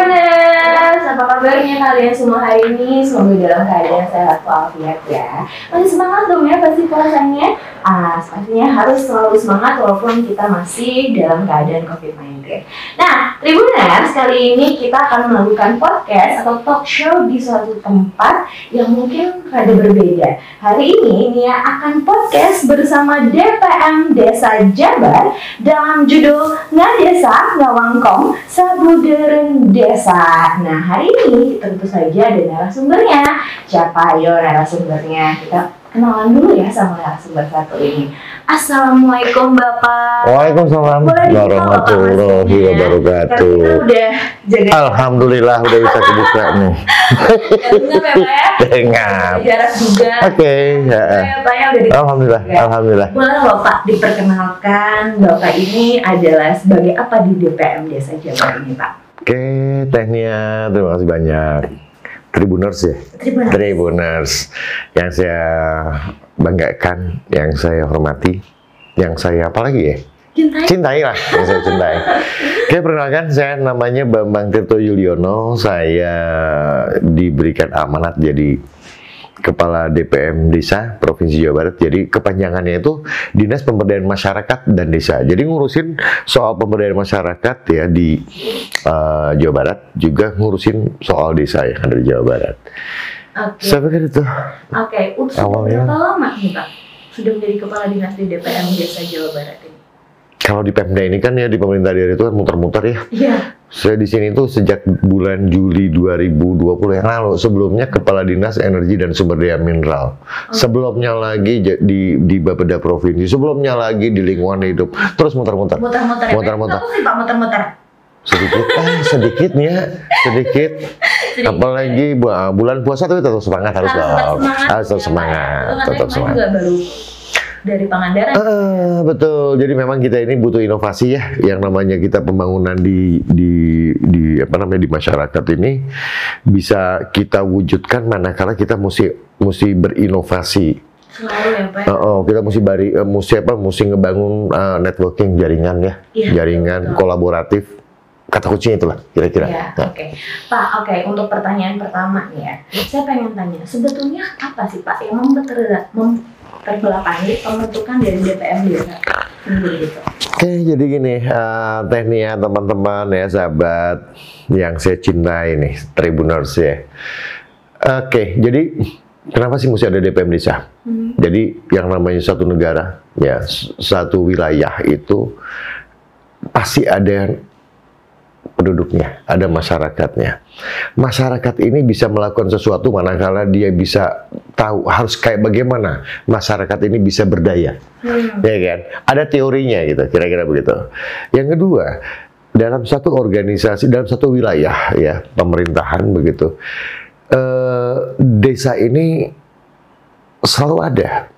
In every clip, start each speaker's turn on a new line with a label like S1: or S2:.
S1: Tribuners, apa kabarnya kalian semua hari ini? Semoga dalam keadaan sehat walafiat ya. Masih semangat dong ya pasti puasanya? Ah, pastinya harus selalu semangat walaupun kita masih dalam keadaan COVID-19. Nah, Tribuners, kali ini kita akan melakukan podcast atau talk show di suatu tempat yang mungkin rada berbeda. Hari ini Nia akan podcast bersama DPM Desa Jabar dalam judul Ngadesa Ngawangkong Sabuderen Desa. Nah, hari ini tentu saja ada narasumbernya. Siapa ayo narasumbernya? Kita kenalan dulu ya sama narasumber satu ini. Assalamualaikum Bapak.
S2: Waalaikumsalam warahmatullahi wabarakatuh.
S1: kita udah jaga
S2: Alhamdulillah udah bisa kebuka nih.
S1: Dengar ya ya? Jarak juga.
S2: Oke, ya.
S1: Ya, ya
S2: Alhamdulillah,
S1: Ya.
S2: alhamdulillah.
S1: Boleh loh Pak diperkenalkan Bapak ini adalah sebagai apa di DPM Desa Jabar ini Pak?
S2: Oke, Tehnia, terima kasih banyak. Tribuners ya,
S1: kasih.
S2: Tribuners yang saya banggakan, yang saya hormati, yang saya apa lagi ya?
S1: Cintai.
S2: Cintai lah, yang saya cintai. Oke, perkenalkan saya namanya Bambang Tirto Yuliono. Saya diberikan amanat jadi Kepala DPM Desa Provinsi Jawa Barat. Jadi kepanjangannya itu Dinas Pemberdayaan Masyarakat dan Desa. Jadi ngurusin soal pemberdayaan masyarakat ya di eh, Jawa Barat, juga ngurusin soal desa yang ada di Jawa Barat.
S1: Oke.
S2: Saya pikir itu.
S1: Oke, untuk sudah
S2: Awalnya-
S1: berapa lama nih Pak? Sudah menjadi kepala dinas di DPM Desa Jawa Barat ini?
S2: Kalau di Pemda ini kan ya di pemerintah daerah itu kan muter-muter ya.
S1: Iya.
S2: Saya di sini tuh sejak bulan Juli 2020 yang lalu. Sebelumnya Kepala Dinas Energi dan Sumber Daya Mineral. Sebelumnya lagi di di Bapeda Provinsi. Sebelumnya lagi di lingkungan hidup. Terus muter-muter.
S1: Muter-muter ya?
S2: Muter-muter.
S1: Muter-muter?
S2: Sedikit, ah sedikitnya, sedikit. Apalagi bu- bulan puasa tapi tetap semangat harus
S1: tetap
S2: dong.
S1: semangat.
S2: Harus tetap
S1: ya, Pak.
S2: semangat,
S1: katanya
S2: tetap semangat.
S1: juga baru dari Pangandaran.
S2: Ah, betul. Jadi memang kita ini butuh inovasi ya, yang namanya kita pembangunan di di di apa namanya di masyarakat ini bisa kita wujudkan manakala kita mesti mesti berinovasi.
S1: Selalu ya Pak. ya?
S2: Oh, kita mesti bari, eh, mesti apa? Mesti ngebangun eh, networking jaringan ya,
S1: Iya,
S2: jaringan
S1: betul.
S2: kolaboratif. Kata kuncinya itulah kira-kira.
S1: Ya,
S2: Nah,
S1: oke. Pak, oke, untuk pertanyaan pertama nih ya. Saya pengen tanya, sebetulnya apa sih Pak yang memperter- memperbelakangi pembentukan dari DPM Desa sendiri itu?
S2: Oke, jadi gini, eh, tekniknya teman-teman ya, sahabat yang saya cintai nih, Tribuners ya. Oke, jadi kenapa sih mesti ada DPM desa?
S1: Hmm.
S2: Jadi yang namanya satu negara, ya satu wilayah itu pasti ada penduduknya, ada masyarakatnya. Masyarakat ini bisa melakukan sesuatu manakala dia bisa tahu harus kayak bagaimana masyarakat ini bisa berdaya
S1: Hmm.
S2: ya kan? Ada teorinya gitu, kira-kira begitu. Yang kedua, dalam satu organisasi, dalam satu wilayah ya pemerintahan begitu, eh, desa ini selalu ada,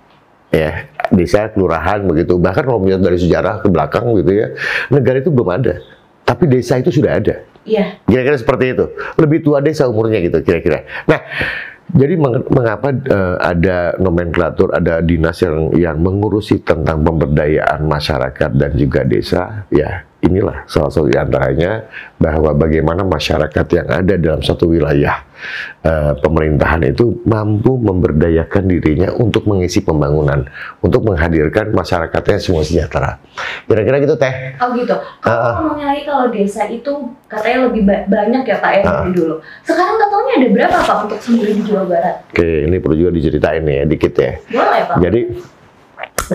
S2: ya desa kelurahan begitu. Bahkan kalau melihat dari sejarah ke belakang gitu ya, negara itu belum ada, tapi desa itu sudah ada.
S1: Iya,
S2: Kira-kira seperti itu. Lebih tua desa umurnya gitu kira-kira. Nah, jadi meng- mengapa eh, ada nomenklatur, ada dinas yang yang mengurusi tentang pemberdayaan masyarakat dan juga desa? Ya, inilah salah satu di antaranya bahwa bagaimana masyarakat yang ada dalam satu wilayah eh, pemerintahan itu mampu memberdayakan dirinya untuk mengisi pembangunan, untuk menghadirkan masyarakatnya semua sejahtera. Kira-kira gitu teh.
S1: oh gitu. Kalau
S2: ah.
S1: ngomongin lagi kalau desa itu katanya lebih ba- banyak ya Pak ya dari dulu. Sekarang totalnya ada berapa Pak untuk sendiri di Jawa Barat?
S2: Oke, ini perlu juga diceritain nih ya dikit ya.
S1: Boleh Pak?
S2: Jadi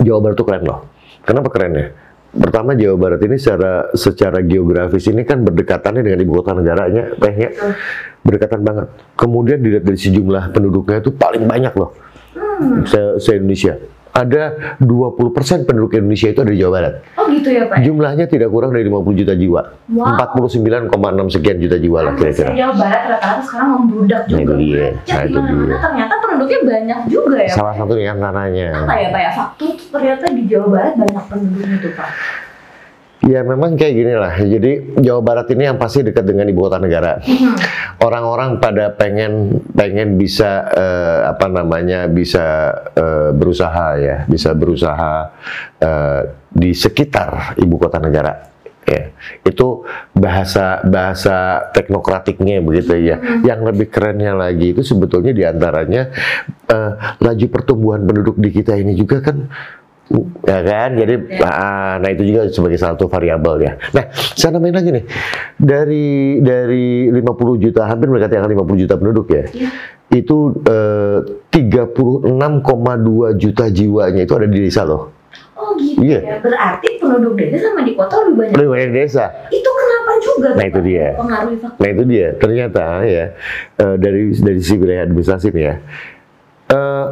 S2: Jawa Barat itu keren loh. Kenapa keren ya? Pertama Jawa Barat ini secara secara geografis ini kan berdekatannya dengan ibu kota negaranya, tehnya berdekatan banget. Kemudian dilihat dari sejumlah penduduknya itu paling banyak loh
S1: Hmm.
S2: se, se Indonesia. Ada 20% penduduk Indonesia itu ada di Jawa Barat.
S1: Oh gitu ya Pak?
S2: Jumlahnya tidak kurang dari 50 juta jiwa.
S1: Wow.
S2: 49,6 sekian juta jiwa lah kira-kira.
S1: Jawa Barat rata-rata sekarang membludak
S2: Nah,
S1: juga.
S2: itu dia. Nah, itu dia.
S1: ternyata penduduknya banyak juga ya.
S2: Salah satu yang antaranya.
S1: Apa ya Pak ya? Faktor ternyata di Jawa Barat banyak penduduknya tuh Pak.
S2: Ya memang kayak gini lah. Jadi Jawa Barat ini yang pasti dekat dengan ibu kota negara.
S1: Hmm.
S2: Orang-orang pada pengen pengen bisa eh, apa namanya bisa eh, berusaha ya, bisa berusaha eh, di sekitar ibu kota negara. ya itu bahasa bahasa teknokratiknya begitu ya yang lebih kerennya lagi itu sebetulnya di antaranya eh, laju pertumbuhan penduduk di kita ini juga kan ya kan jadi ah, nah itu juga sebagai salah satu variabel ya nah saya nambahin lagi nih dari dari 50 juta hampir mendekati angka 50 juta penduduk ya
S1: Iya.
S2: itu eh, 36,2 juta jiwanya itu ada di desa loh
S1: Oh gitu
S2: Iya.
S1: ya. Berarti penduduk desa sama di kota lebih banyak.
S2: lebih banyak desa
S1: Itu kenapa juga?
S2: Nah, itu dia.
S1: Pengaruhi faktor.
S2: Nah itu dia, ternyata ya eh, dari dari sisi wilayah administrasi nih ya, eh,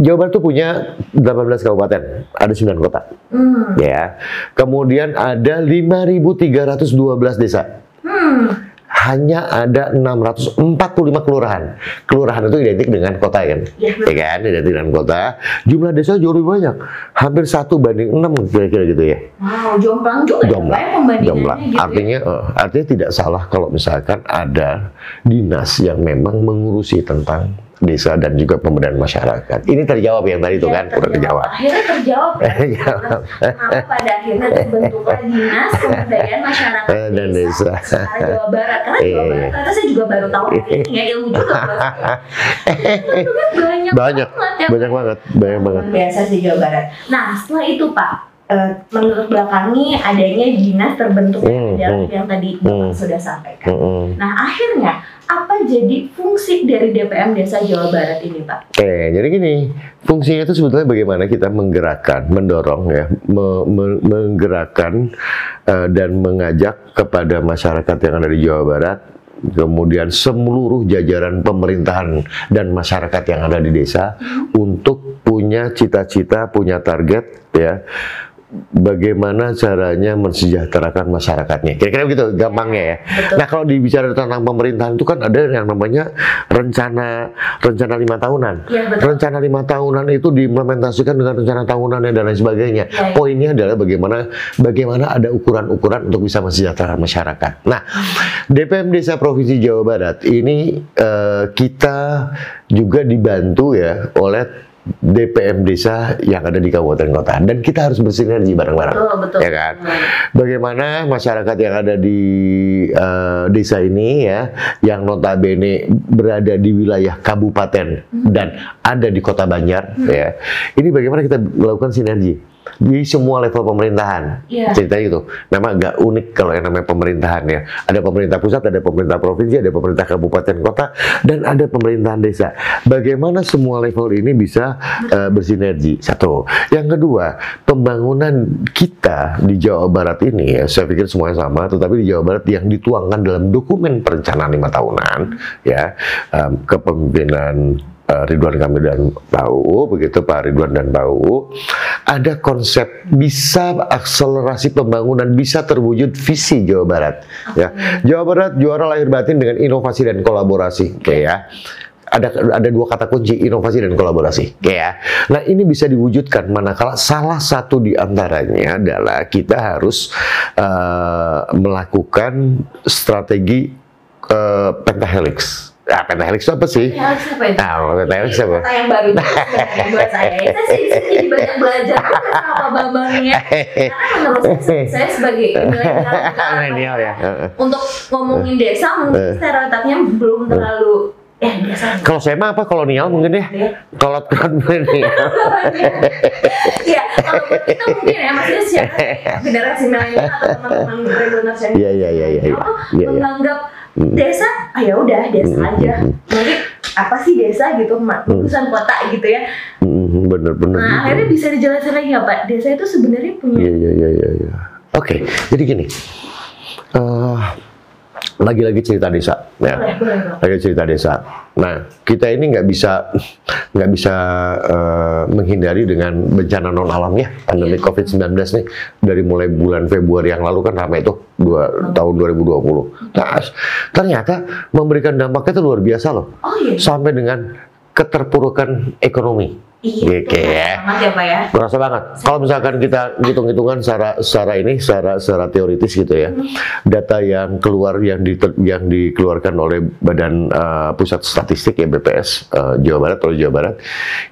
S2: Jawa Barat tuh punya 18 kabupaten, ada 9 kota,
S1: Hmm.
S2: ya. Kemudian ada 5.312 desa,
S1: Hmm.
S2: hanya ada 645 kelurahan. Kelurahan itu identik dengan kota kan,
S1: Iya,
S2: ya kan, identik dengan kota. Jumlah desa jauh lebih banyak, hampir satu banding 6 kira-kira gitu ya.
S1: Wow, jomplang juga ya, ya,
S2: jomblang.
S1: gitu ya.
S2: Artinya, eh, artinya tidak salah kalau misalkan ada dinas yang memang mengurusi tentang desa dan juga pemberdayaan masyarakat. Ini terjawab yang tadi itu
S1: Ya,
S2: kan, udah terjawab.
S1: Akhirnya terjawab.
S2: Terjawab.
S1: Pada akhirnya terbentuklah dinas pemberdayaan masyarakat
S2: Eh, dan desa.
S1: secara Jawa Barat. Karena Jawa
S2: Iya,
S1: Barat
S2: iya.
S1: ternyata saya juga baru tahu hari ini ya ilmu juga. banyak,
S2: Banyak,
S1: banget ya.
S2: banyak banget, banyak banget.
S1: Biasa di Jawa Barat. Nah setelah itu Pak, eh, menurut belakangi adanya dinas terbentuknya
S2: Hmm,
S1: adalah
S2: hmm.
S1: yang tadi Bapak
S2: Hmm.
S1: sudah sampaikan.
S2: Mm-mm.
S1: Nah akhirnya apa jadi fungsi dari DPM Desa Jawa Barat ini Pak?
S2: Oke, jadi gini, fungsinya itu sebetulnya bagaimana kita menggerakkan, mendorong ya, me- me- menggerakkan eh, dan mengajak kepada masyarakat yang ada di Jawa Barat, kemudian seluruh jajaran pemerintahan dan masyarakat yang ada di desa untuk punya cita-cita, punya target ya. Bagaimana caranya mensejahterakan masyarakatnya? Kira-kira begitu, gampangnya ya.
S1: Betul.
S2: Nah kalau dibicara tentang pemerintahan itu kan ada yang namanya rencana rencana lima tahunan.
S1: Betul.
S2: Rencana lima tahunan itu diimplementasikan dengan rencana tahunannya dan lain sebagainya.
S1: Ya, ya.
S2: Poinnya adalah bagaimana bagaimana ada ukuran-ukuran untuk bisa mensejahterakan masyarakat. Nah, DPM Desa Provinsi Jawa Barat ini eh, kita juga dibantu ya oleh DPM desa yang ada di kabupaten kota. Dan kita harus bersinergi bareng-bareng.
S1: Betul.
S2: ya kan?
S1: Hmm.
S2: bagaimana masyarakat yang ada di eh, desa ini ya yang notabene berada di wilayah kabupaten dan ada di kota Banjar ya. Ini bagaimana kita melakukan sinergi di semua level pemerintahan.
S1: Iya.
S2: ceritanya gitu. Memang agak unik kalau yang namanya pemerintahan ya. Ada pemerintah pusat ada pemerintah provinsi ada pemerintah kabupaten kota dan ada pemerintahan desa. Bagaimana semua level ini bisa eh, bersinergi? Satu. Yang kedua pembangunan kita di Jawa Barat ini ya saya pikir semuanya sama tetapi di Jawa Barat yang dituangkan dalam dokumen perencanaan lima tahunan ya em, kepemimpinan eh, Ridwan Kamil dan Bau, begitu Pak Ridwan dan Bau, ada konsep bisa akselerasi pembangunan, bisa terwujud visi Jawa Barat. Ya, Jawa Barat juara lahir batin dengan inovasi dan kolaborasi, kayak ya. Ada ada dua kata kunci inovasi dan kolaborasi, kayak ya. Nah ini bisa diwujudkan manakala salah satu di antaranya adalah kita harus eh, melakukan strategi eh, pentahelix. Ah, pentahelix itu apa sih?
S1: Ya, siapa itu?
S2: Nah, pentahelix apa?
S1: Kata yang baru buat saya. Saya sih jadi banyak belajar sama Pak Bambang ya. Karena menurut saya, saya sebagai milenial,
S2: Milenial ya.
S1: Untuk ngomongin desa mungkin stereotipnya belum terlalu eh.
S2: Kalau saya mah apa kolonial mungkin ya?
S1: Ya.
S2: Kalau kan milenial.
S1: Iya, kalau buat kita mungkin ya maksudnya siapa generasi milenial atau teman-teman
S2: Iya iya iya iya. iya. Iya iya.
S1: menganggap desa, ah ya udah desa aja. Mungkin apa sih desa gitu, urusan kota gitu ya.
S2: Mm, Bener bener.
S1: Nah, akhirnya bisa dijelasin lagi nggak Pak? Desa itu sebenarnya punya
S2: Iya iya iya iya. iya. Oke, jadi gini. Eh, lagi-lagi cerita desa, ya. Lagi cerita desa. Nah, kita ini nggak bisa nggak bisa eh, menghindari dengan bencana non alam ya, pandemi COVID-19 nih dari mulai bulan Februari yang lalu kan ramai itu dua, tahun 2020. Nah, ternyata memberikan dampaknya itu luar biasa loh.
S1: Oh iya.
S2: Sampai dengan keterpurukan ekonomi.
S1: Iya,
S2: Oke ya.
S1: Banget ya Pak ya.
S2: Berasa banget. Kalau misalkan kita hitung-hitungan secara secara ini, secara secara teoritis gitu ya, data yang keluar yang di, yang dikeluarkan oleh Badan uh, Pusat Statistik ya BPS uh, Jawa Barat atau Jawa Barat,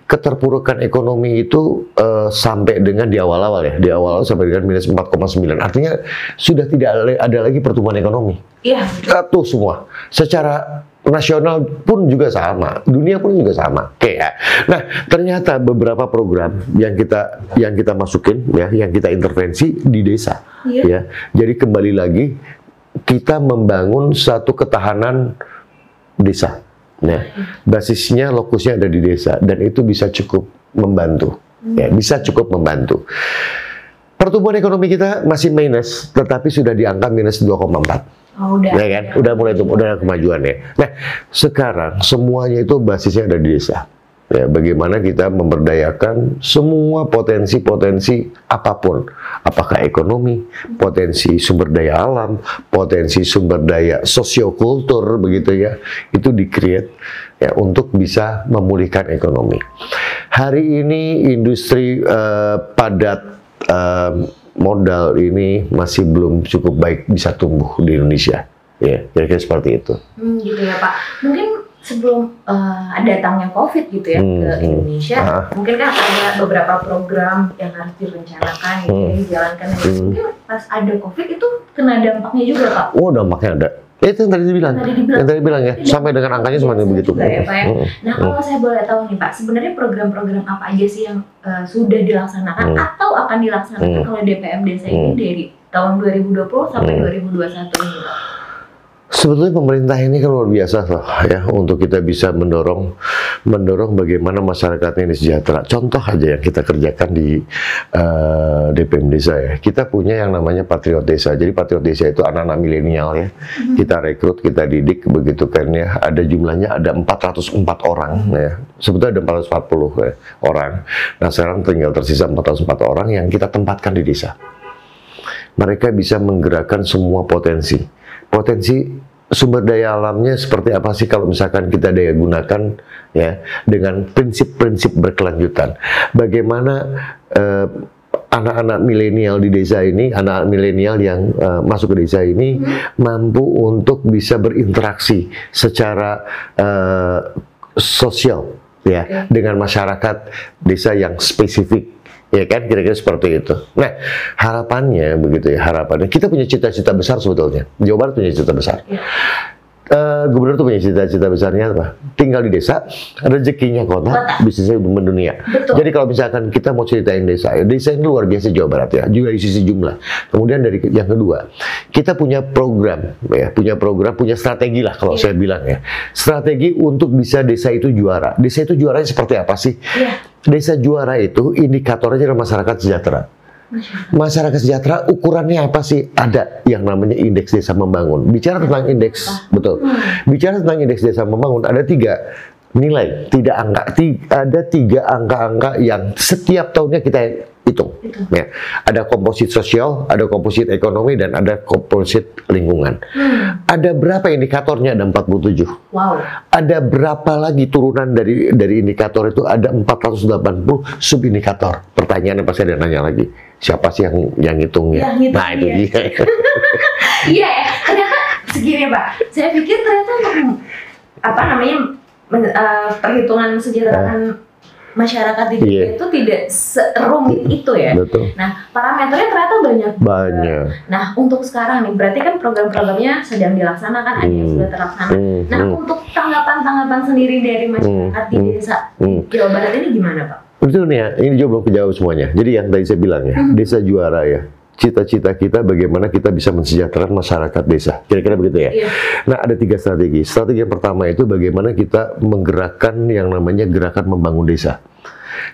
S2: keterpurukan ekonomi itu uh, sampai dengan di awal-awal ya, di awal sampai dengan minus 4,9. Artinya sudah tidak ada lagi pertumbuhan ekonomi.
S1: Iya.
S2: Jatuh semua. Secara nasional pun juga sama, dunia pun juga sama. Oke ya. Nah, ternyata beberapa program yang kita yang kita masukin ya, yang kita intervensi di desa
S1: Iya.
S2: ya. Jadi kembali lagi kita membangun satu ketahanan desa. Ya. Basisnya lokusnya ada di desa dan itu bisa cukup membantu. Ya, bisa cukup membantu. Pertumbuhan ekonomi kita masih minus, tetapi sudah di angka minus 2,4
S1: Oh, udah.
S2: ya kan? Udah mulai tuh, udah kemajuan ya. Nah, sekarang semuanya itu basisnya ada di desa. Ya, bagaimana kita memberdayakan semua potensi-potensi apa pun, apakah ekonomi, potensi sumber daya alam, potensi sumber daya sosiokultur begitu ya, itu di-create ya untuk bisa memulihkan ekonomi. Hari ini industri eh, padat eh, modal ini masih belum cukup baik bisa tumbuh di Indonesia. Ya, kira-kira seperti itu.
S1: Hmm, gitu ya Pak. Mungkin sebelum eh, datangnya COVID gitu ya
S2: Hmm,
S1: ke
S2: hmm.
S1: Indonesia,
S2: Ah.
S1: mungkin kan ada beberapa program yang harus direncanakan gitu,
S2: Hmm.
S1: ya, dijalankan.
S2: Hmm.
S1: Mungkin pas ada COVID itu kena dampaknya juga Pak.
S2: Oh, dampaknya ada. Ya, itu yang tadi dibilang.
S1: Tadi dibilang.
S2: Yang tadi bilang ya, sampai dengan angkanya semuanya begitu.
S1: ya, Pak, ya.
S2: Hmm,
S1: Nah, kalau saya boleh tahu nih Pak, sebenarnya program-program apa aja sih yang eh, sudah dilaksanakan
S2: Hmm.
S1: atau akan dilaksanakan
S2: Hmm.
S1: oleh DPM Desa ini
S2: Hmm.
S1: dari tahun 2020 sampai
S2: Hmm.
S1: 2021 ini Pak?
S2: Sebetulnya pemerintah ini kan luar biasa loh ya untuk kita bisa mendorong mendorong bagaimana masyarakatnya ini sejahtera. Contoh aja yang kita kerjakan di eh, DPM Desa ya. Kita punya yang namanya Patriot Desa. Jadi Patriot Desa itu anak-anak milenial ya. Kita rekrut, kita didik begitu kan ya. Ada jumlahnya ada 404 orang ya. Sebetulnya ada 440 ya, orang. Nah, sekarang tinggal tersisa 404 orang yang kita tempatkan di desa mereka bisa menggerakkan semua potensi. Potensi sumber daya alamnya seperti apa sih kalau misalkan kita daya gunakan ya dengan prinsip-prinsip berkelanjutan. Bagaimana eh, anak-anak milenial di desa ini, anak milenial yang eh, masuk ke desa ini mampu untuk bisa berinteraksi secara eh, sosial ya. dengan masyarakat desa yang spesifik ya kan kira-kira seperti itu. Nah harapannya begitu ya harapannya kita punya cita-cita besar sebetulnya Jawa Barat punya cita besar.
S1: Iya.
S2: Eh, gubernur tuh punya cita-cita besarnya apa? Tinggal di desa, rezekinya kota,
S1: Kota.
S2: bisnisnya mendunia.
S1: Betul.
S2: Jadi kalau misalkan kita mau ceritain desa, ya, desa ini luar biasa Jawa Barat ya, juga dari sisi jumlah. Kemudian dari yang kedua, kita punya program, ya, punya program, punya strategi lah kalau
S1: Iya.
S2: saya bilang ya, strategi untuk bisa desa itu juara. Desa itu juaranya seperti apa sih?
S1: Iya.
S2: Desa juara itu indikatornya adalah masyarakat sejahtera.
S1: Masyarakat.
S2: Sejahtera ukurannya apa sih? Ada yang namanya indeks desa membangun. Bicara tentang indeks, betul. Bicara tentang indeks desa membangun ada tiga nilai, tidak angka, ti- ada tiga angka-angka yang setiap tahunnya kita hitung.
S1: Hitung.
S2: Ya, ada komposit sosial, ada komposit ekonomi, dan ada komposit lingkungan.
S1: Hmm.
S2: Ada berapa indikatornya? Ada 47
S1: Wow.
S2: ada berapa lagi turunan dari dari indikator itu ada 480 sub indikator. Pertanyaannya pasti ada nanya lagi, siapa sih yang yang ngitungnya?
S1: Yang ngitung,
S2: nah itu
S1: iya.
S2: dia.
S1: Iya ya, ternyata segini Pak. Saya pikir ternyata untuk apa namanya men- eh, perhitungan kesejahteraan masyarakat di desa
S2: Iya.
S1: itu tidak serumit itu ya.
S2: Betul.
S1: Nah, parameternya ternyata banyak.
S2: Banyak.
S1: Nah, untuk sekarang nih, berarti kan program-programnya sedang dilaksanakan, ada yang
S2: Hmm.
S1: sudah terlaksana.
S2: Hmm,
S1: Nah,
S2: hmm,
S1: untuk tanggapan-tanggapan sendiri dari masyarakat di
S2: hmm,
S1: desa
S2: hmm.
S1: Jawa Barat ini gimana, Pak?
S2: Betul nih ya, ini juga belum kejawab semuanya. Jadi yang tadi saya bilang ya,
S1: Hmm.
S2: desa juara ya. Cita-cita kita bagaimana kita bisa mensejahterakan masyarakat desa. Kira-kira begitu ya.
S1: Iya.
S2: Nah, ada tiga strategi. Strategi yang pertama itu bagaimana kita menggerakkan yang namanya gerakan membangun desa.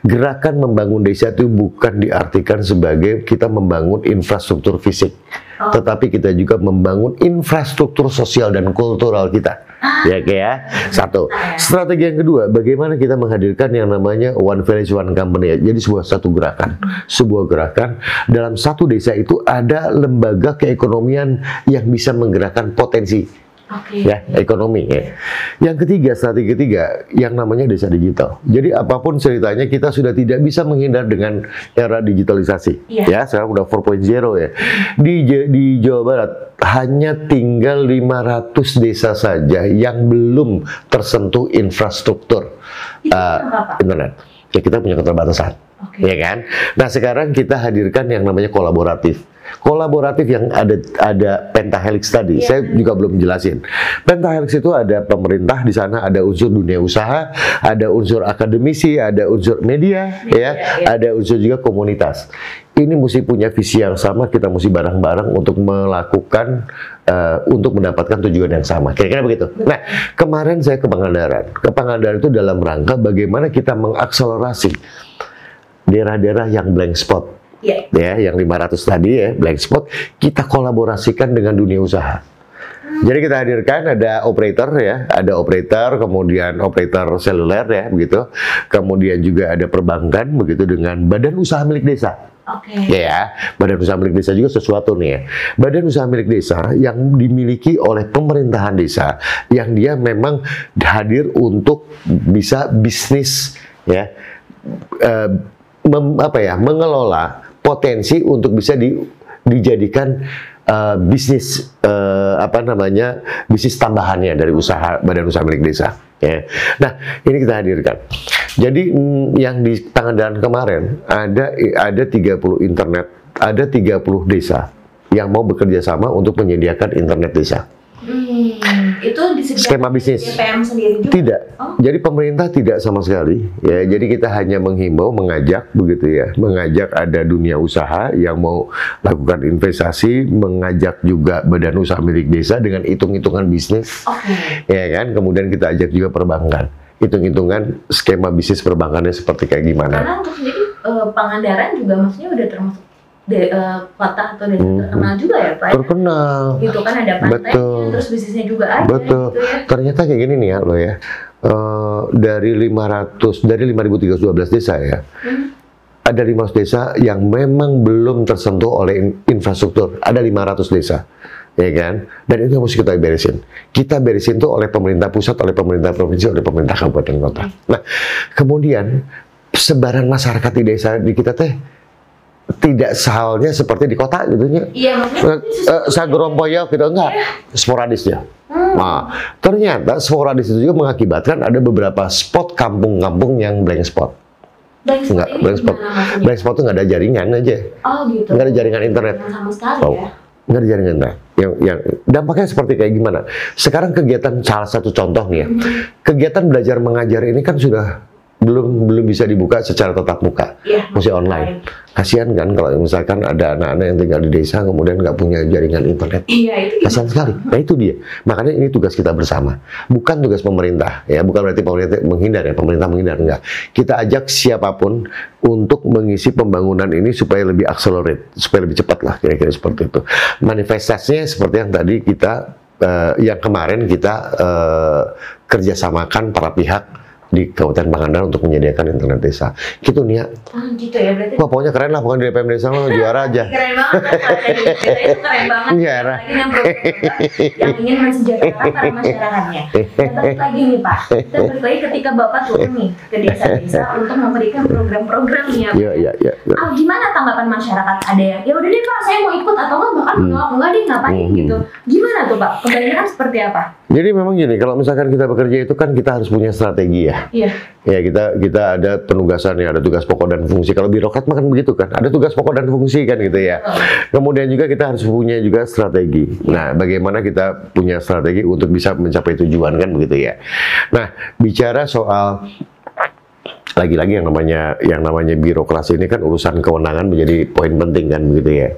S2: Gerakan membangun desa itu bukan diartikan sebagai kita membangun infrastruktur fisik,
S1: Oh.
S2: tetapi kita juga membangun infrastruktur sosial dan kultural kita. Ya, oke ya. Satu.
S1: ya.
S2: Strategi yang kedua, bagaimana kita menghadirkan yang namanya One Village One Company. ya. Jadi sebuah satu gerakan, sebuah gerakan dalam satu desa itu ada lembaga keekonomian yang bisa menggerakkan potensi
S1: Oke.
S2: ya ekonomi ya. Yang ketiga strategi ketiga yang namanya desa digital. Jadi apa pun ceritanya kita sudah tidak bisa menghindar dengan era digitalisasi.
S1: Iya.
S2: Ya sekarang udah 4.0 ya. Di di Jawa Barat hanya tinggal 500 desa saja yang belum tersentuh infrastruktur
S1: Itu Pak?
S2: internet. Ya kita punya keterbatasan
S1: Oke.
S2: ya kan? Nah sekarang kita hadirkan yang namanya kolaboratif. Kolaboratif yang ada ada pentahelix tadi,
S1: Iya.
S2: saya juga belum jelasin. Pentahelix itu ada pemerintah di sana, ada unsur dunia usaha, ada unsur akademisi, ada unsur media,
S1: Media,
S2: ya,
S1: iya.
S2: ada unsur juga komunitas. Ini mesti punya visi yang sama, kita mesti bareng-bareng untuk melakukan eh, untuk mendapatkan tujuan yang sama. Kira-kira begitu. Nah, kemarin saya ke Pangandaran. Ke Pangandaran itu dalam rangka bagaimana kita mengakselerasi daerah-daerah yang blank spot
S1: Iya.
S2: ya yang 500 tadi ya blank spot kita kolaborasikan dengan dunia usaha. Jadi kita hadirkan ada operator ya, ada operator, kemudian operator seluler ya begitu. Kemudian juga ada perbankan begitu dengan badan usaha milik desa.
S1: Oke.
S2: Ya, badan usaha milik desa juga sesuatu nih ya. Badan usaha milik desa yang dimiliki oleh pemerintahan desa yang dia memang hadir untuk bisa bisnis ya eh, mem- apa ya mengelola potensi untuk bisa di- dijadikan eh, bisnis eh, apa namanya bisnis tambahannya dari usaha badan usaha milik desa ya. Nah, ini kita hadirkan. Jadi mm, yang di Pangandaran kemarin ada ada 30 internet, ada 30 desa yang mau bekerja sama untuk menyediakan internet desa.
S1: Hmm, itu disediakan
S2: Skema bisnis.
S1: DPM sendiri juga.
S2: Tidak.
S1: Oh.
S2: Jadi pemerintah tidak sama sekali ya. Jadi kita hanya menghimbau, mengajak begitu ya. Mengajak ada dunia usaha yang mau lakukan investasi, mengajak juga badan usaha milik desa dengan hitung-hitungan bisnis
S1: Oke.
S2: ya kan. Kemudian kita ajak juga perbankan. Hitung-hitungan skema bisnis perbankannya seperti kayak gimana.
S1: Karena untuk sendiri eh, Pangandaran juga maksudnya udah termasuk de, eh, kota atau desa
S2: Hmm.
S1: terkenal juga ya Pak?
S2: Terkenal.
S1: Gitu kan ada pantainya,
S2: Betul.
S1: terus bisnisnya juga ada
S2: Betul.
S1: gitu ya.
S2: Ternyata kayak gini nih ya lo ya. Eh, dari 500 dari 5312 desa ya.
S1: Hmm.
S2: Ada 500 desa yang memang belum tersentuh oleh in- infrastruktur. Ada 500 desa. Ya kan? Dan itu yang mesti kita beresin. Kita beresin tuh oleh pemerintah pusat, oleh pemerintah provinsi, oleh pemerintah kabupaten kota. Nah, kemudian sebaran masyarakat di desa di kita teh tidak sehalnya seperti di kota gitu nya.
S1: Iya maksudnya
S2: Eh, eh, sagerompoyo gitu enggak sporadis ya.
S1: Hmm.
S2: Nah, ternyata sporadis itu juga mengakibatkan ada beberapa spot kampung-kampung yang blank spot.
S1: blank spot
S2: Enggak, blank spot. Blank spot itu nggak ada jaringan aja,
S1: Oh gitu.
S2: nggak ada jaringan internet.
S1: Yang sama sekali
S2: Oh.
S1: ya.
S2: Nggak ada jaringan internet. Yang, yang dampaknya seperti kayak gimana? Sekarang kegiatan salah satu contoh nih ya,
S1: Hmm.
S2: kegiatan belajar mengajar ini kan sudah belum belum bisa dibuka secara tatap muka,
S1: Iya.
S2: mesti online. Kasihan kan kalau misalkan ada anak-anak yang tinggal di desa kemudian nggak punya jaringan internet.
S1: Iya itu?
S2: Kasihan sekali. Nah itu dia. Makanya ini tugas kita bersama. Bukan tugas pemerintah. Ya, bukan berarti pemerintah menghindar ya. Pemerintah menghindar enggak. Kita ajak siapa pun untuk mengisi pembangunan ini supaya lebih accelerate, supaya lebih cepat lah kira-kira seperti itu. Manifestasinya seperti yang tadi kita eh, yang kemarin kita eh, kerjasamakan para pihak di Kabupaten Pangandaran untuk menyediakan internet desa. Gitu nih ya.
S1: Ah gitu ya berarti.
S2: Wah pokoknya keren lah, pokoknya di DPM desa mah juara aja.
S1: Keren banget kan itu keren banget.
S2: Iya,
S1: yang ingin mensejahterakan para masyarakatnya. Balik lagi nih Pak, kita balik lagi ketika Bapak turun nih ke desa-desa untuk memberikan program-program nih ya. Pak.
S2: Iya, iya, iya. iya.
S1: Ah, gimana tanggapan masyarakat? Ada yang, ya udah deh Pak, saya mau ikut atau enggak bahkan
S2: Hmm.
S1: menolak enggak deh ngapain
S2: Hmm.
S1: gitu. Gimana tuh Pak? Kebanyakan seperti apa?
S2: Jadi memang gini, kalau misalkan kita bekerja itu kan kita harus punya strategi ya.
S1: Iya.
S2: Ya kita kita ada penugasan ya, ada tugas pokok dan fungsi. Kalau birokrat mah kan begitu kan, ada tugas pokok dan fungsi kan gitu ya.
S1: Oh.
S2: Kemudian juga kita harus punya juga strategi. Nah, bagaimana kita punya strategi untuk bisa mencapai tujuan kan begitu ya. Nah, bicara soal lagi-lagi yang namanya yang namanya birokrasi ini kan urusan kewenangan menjadi poin penting kan begitu ya.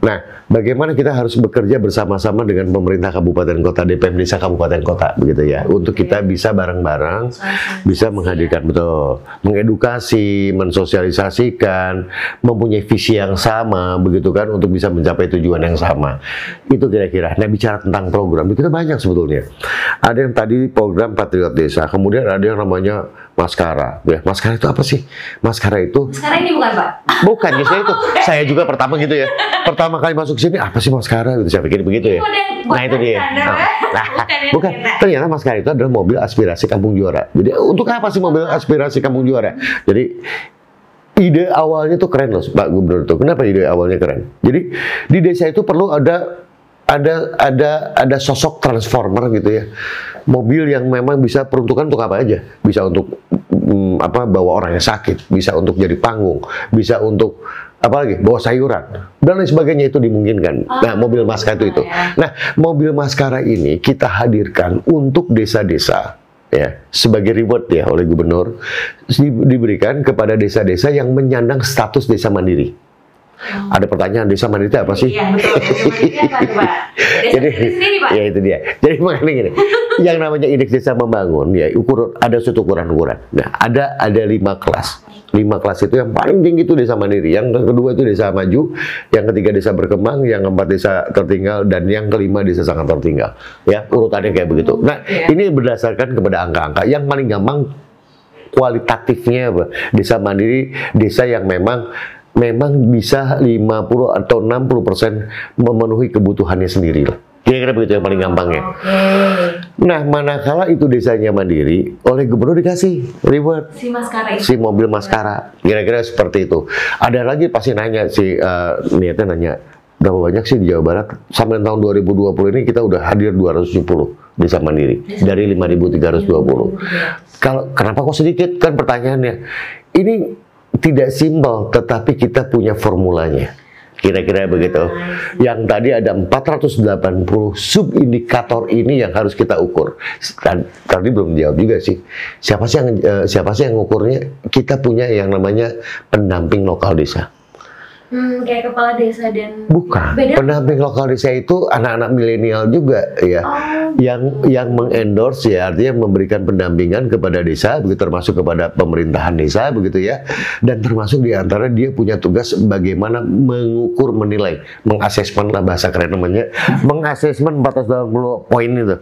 S2: Nah, bagaimana kita harus bekerja bersama-sama dengan pemerintah kabupaten kota DPM desa kabupaten kota begitu ya untuk kita bisa bareng-bareng bisa menghadirkan betul, mengedukasi, mensosialisasikan, mempunyai visi yang sama begitu kan untuk bisa mencapai tujuan yang sama. Itu kira-kira. Nah bicara tentang program itu banyak sebetulnya. Ada yang tadi program Patriot Desa, kemudian ada yang namanya maskara. Ya, maskara itu apa sih? Maskara itu
S1: Sekarang ini bukan Pak?
S2: bukan biasanya itu. Saya juga pertama gitu ya. Pertama kali masuk sini apa sih maskara? Gitu saya pikir begitu ya.
S1: Itu
S2: Nah itu dia. Nah, nah,
S1: Bukan.
S2: Ternyata maskara itu adalah mobil aspirasi kampung juara. Jadi untuk apa sih mobil aspirasi kampung juara? Jadi ide awalnya tuh keren loh Pak Gubernur tuh. Kenapa ide awalnya keren? Jadi di desa itu perlu ada ada ada ada sosok transformer gitu ya. Mobil yang memang bisa peruntukan untuk apa aja? Bisa untuk mm, apa bawa orang yang sakit, bisa untuk jadi panggung, bisa untuk apa lagi? Bawa sayuran dan lain sebagainya itu dimungkinkan. Nah, mobil maskara itu itu.
S1: ya.
S2: Nah, mobil maskara ini kita hadirkan untuk desa-desa ya sebagai reward ya oleh gubernur di- diberikan kepada desa-desa yang menyandang status desa mandiri. Ada pertanyaan desa mandiri apa sih?
S1: Iya betul. Tuh, Pak? Desa
S2: Jadi,
S1: sendiri sendiri Pak.
S2: ya itu dia. Jadi makanya gini, yang namanya indeks desa membangun, ya ukur ada suatu ukuran-ukuran. Nah, ada ada lima kelas. Lima kelas itu yang paling tinggi itu desa mandiri, yang kedua itu desa maju, yang ketiga desa berkembang, yang keempat desa tertinggal, dan yang kelima desa sangat tertinggal. Ya urutannya kayak begitu. Nah,
S1: Iya.
S2: ini berdasarkan kepada angka-angka. Yang paling gampang kualitatifnya apa? Desa mandiri, desa yang memang memang bisa 50 atau 60 persen memenuhi kebutuhannya sendiri lah. Kira-kira begitu yang paling gampangnya.
S1: Oke.
S2: Nah, manakala itu desanya mandiri, oleh gubernur dikasih reward
S1: Si maskara itu.
S2: si mobil maskara. Kira-kira seperti itu. Ada lagi pasti nanya si eh, niatnya nanya berapa banyak sih di Jawa Barat sampai tahun 2020 ini kita udah hadir 270 desa mandiri dari 5.320. Kalau kenapa kok sedikit kan pertanyaannya? Ini tidak simpel tetapi kita punya formulanya. Kira-kira begitu. Yang tadi ada 480 sub indikator ini yang harus kita ukur. Tad- Tadi belum jawab juga sih. Siapa sih yang eh, siapa sih yang ngukurnya? Kita punya yang namanya pendamping lokal desa.
S1: Hmm, kayak kepala desa dan
S2: Bukan.
S1: Beda.
S2: Pendamping lokal desa itu anak-anak milenial juga ya.
S1: Oh,
S2: Yang yang mengendorse ya artinya memberikan pendampingan kepada desa begitu termasuk kepada pemerintahan desa begitu ya. Dan termasuk di antara dia punya tugas bagaimana mengukur menilai, mengasesmen lah bahasa keren namanya, mengasesmen 480 poin itu.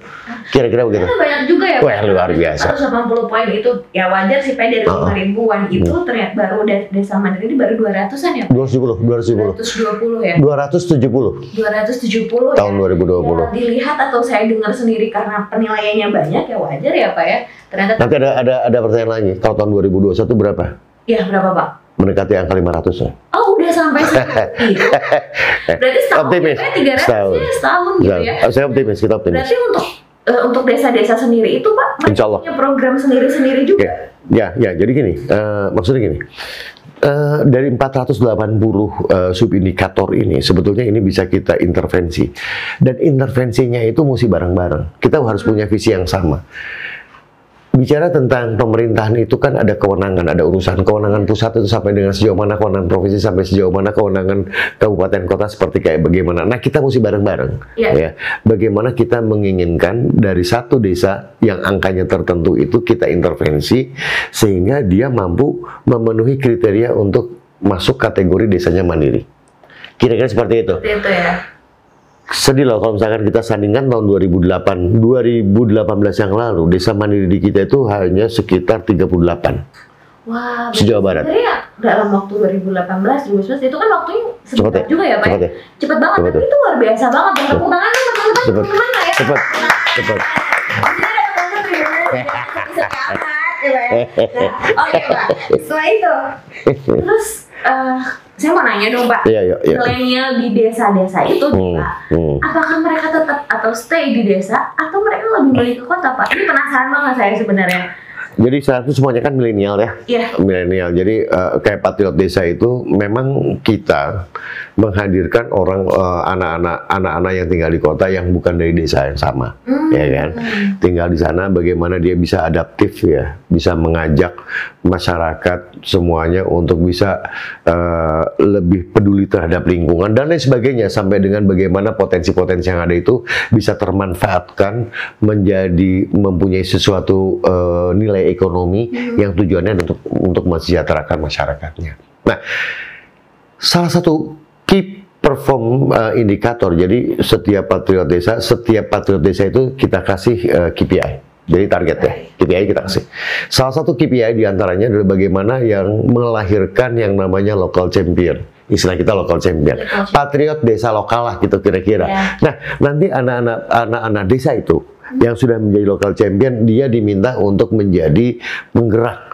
S2: Kira-kira begitu.
S1: itu banyak juga ya.
S2: Wah, luar biasa.
S1: 180 poin itu ya wajar sih Pak dari
S2: Oh.
S1: 5 ribuan itu ternyata baru des- desa mandiri ini baru 200-an ya. Pak?
S2: 270, 270.
S1: 220 ya.
S2: 270
S1: 270
S2: tahun
S1: ya.
S2: 2020.
S1: Ya, dilihat atau saya dengar sendiri karena penilaiannya banyak ya wajar ya Pak ya. Ternyata
S2: Nanti ada ada ada pertanyaan lagi. Kalau tahun 2021 berapa?
S1: ya berapa Pak?
S2: Mendekati angka 500 ya.
S1: Oh udah sampai itu. Berarti setahun
S2: Optimis.
S1: ya, 300
S2: Setahun.
S1: ya setahun gitu ya.
S2: Saya optimis, kita optimis.
S1: Berarti untuk eh, untuk desa-desa sendiri itu Pak
S2: Insya Allah.
S1: punya program sendiri-sendiri juga.
S2: Ya, ya, ya. Jadi gini, eh, maksudnya gini. Eh, dari 480 eh, subindikator ini sebetulnya ini bisa kita intervensi dan intervensinya itu mesti bareng-bareng kita harus punya visi yang sama bicara tentang pemerintahan itu kan ada kewenangan, ada urusan kewenangan pusat itu sampai dengan sejauh mana kewenangan provinsi sampai sejauh mana kewenangan kabupaten kota seperti kayak bagaimana. Nah kita mesti bareng-bareng
S1: Iya.
S2: ya. Bagaimana kita menginginkan dari satu desa yang angkanya tertentu itu kita intervensi sehingga dia mampu memenuhi kriteria untuk masuk kategori desanya mandiri. Kira-kira seperti itu
S1: Seperti itu ya.
S2: Sedih loh kalau misalkan kita sandingkan tahun 2008 2018 yang lalu desa mandiri di kita itu hanya sekitar 38
S1: Wah,
S2: Sejauh Barat.
S1: Sebenarnya dalam waktu 2018, 2019 itu kan waktunya sebentar
S2: ya?
S1: juga ya, Pak.
S2: Cepet ya?
S1: Cepet banget,
S2: Cepet
S1: tapi
S2: ya?
S1: itu luar biasa banget. Dan tepuk tangan dong, teman-teman. Gimana ya?
S2: cepat cepat
S1: ya, Pak. Nah, Oke, Pak. Setelah itu, terus eh, saya mau nanya dong, Pak.
S2: iya iya iya
S1: Milenial di desa-desa itu,
S2: Hmm,
S1: Pak.
S2: hmm.
S1: Apakah mereka tetap atau stay di desa atau mereka lebih milih ke kota, Pak? Ini penasaran banget saya sebenarnya.
S2: jadi saat itu semuanya kan milenial ya
S1: Iya.
S2: milenial. Jadi eh, kayak patriot desa itu memang kita menghadirkan orang eh, anak-anak anak-anak yang tinggal di kota yang bukan dari desa yang sama,
S1: Hmm.
S2: ya kan? Tinggal di sana bagaimana dia bisa adaptif ya, bisa mengajak masyarakat semuanya untuk bisa eh, lebih peduli terhadap lingkungan dan lain sebagainya sampai dengan bagaimana potensi-potensi yang ada itu bisa termanfaatkan menjadi mempunyai sesuatu eh, nilai ekonomi yang tujuannya untuk untuk mensejahterakan masyarakatnya. Nah, salah satu key perform eh, indikator. Jadi setiap patriot desa, setiap patriot desa itu kita kasih eh, KPI. Jadi target ya, KPI kita kasih. Salah satu KPI di antaranya adalah bagaimana yang melahirkan yang namanya local champion. Istilah kita local champion.
S1: Local champion.
S2: Patriot desa lokal lah gitu kira-kira.
S1: Ya.
S2: Nah, nanti anak-anak anak-anak desa itu yang sudah menjadi local champion, dia diminta untuk menjadi penggerak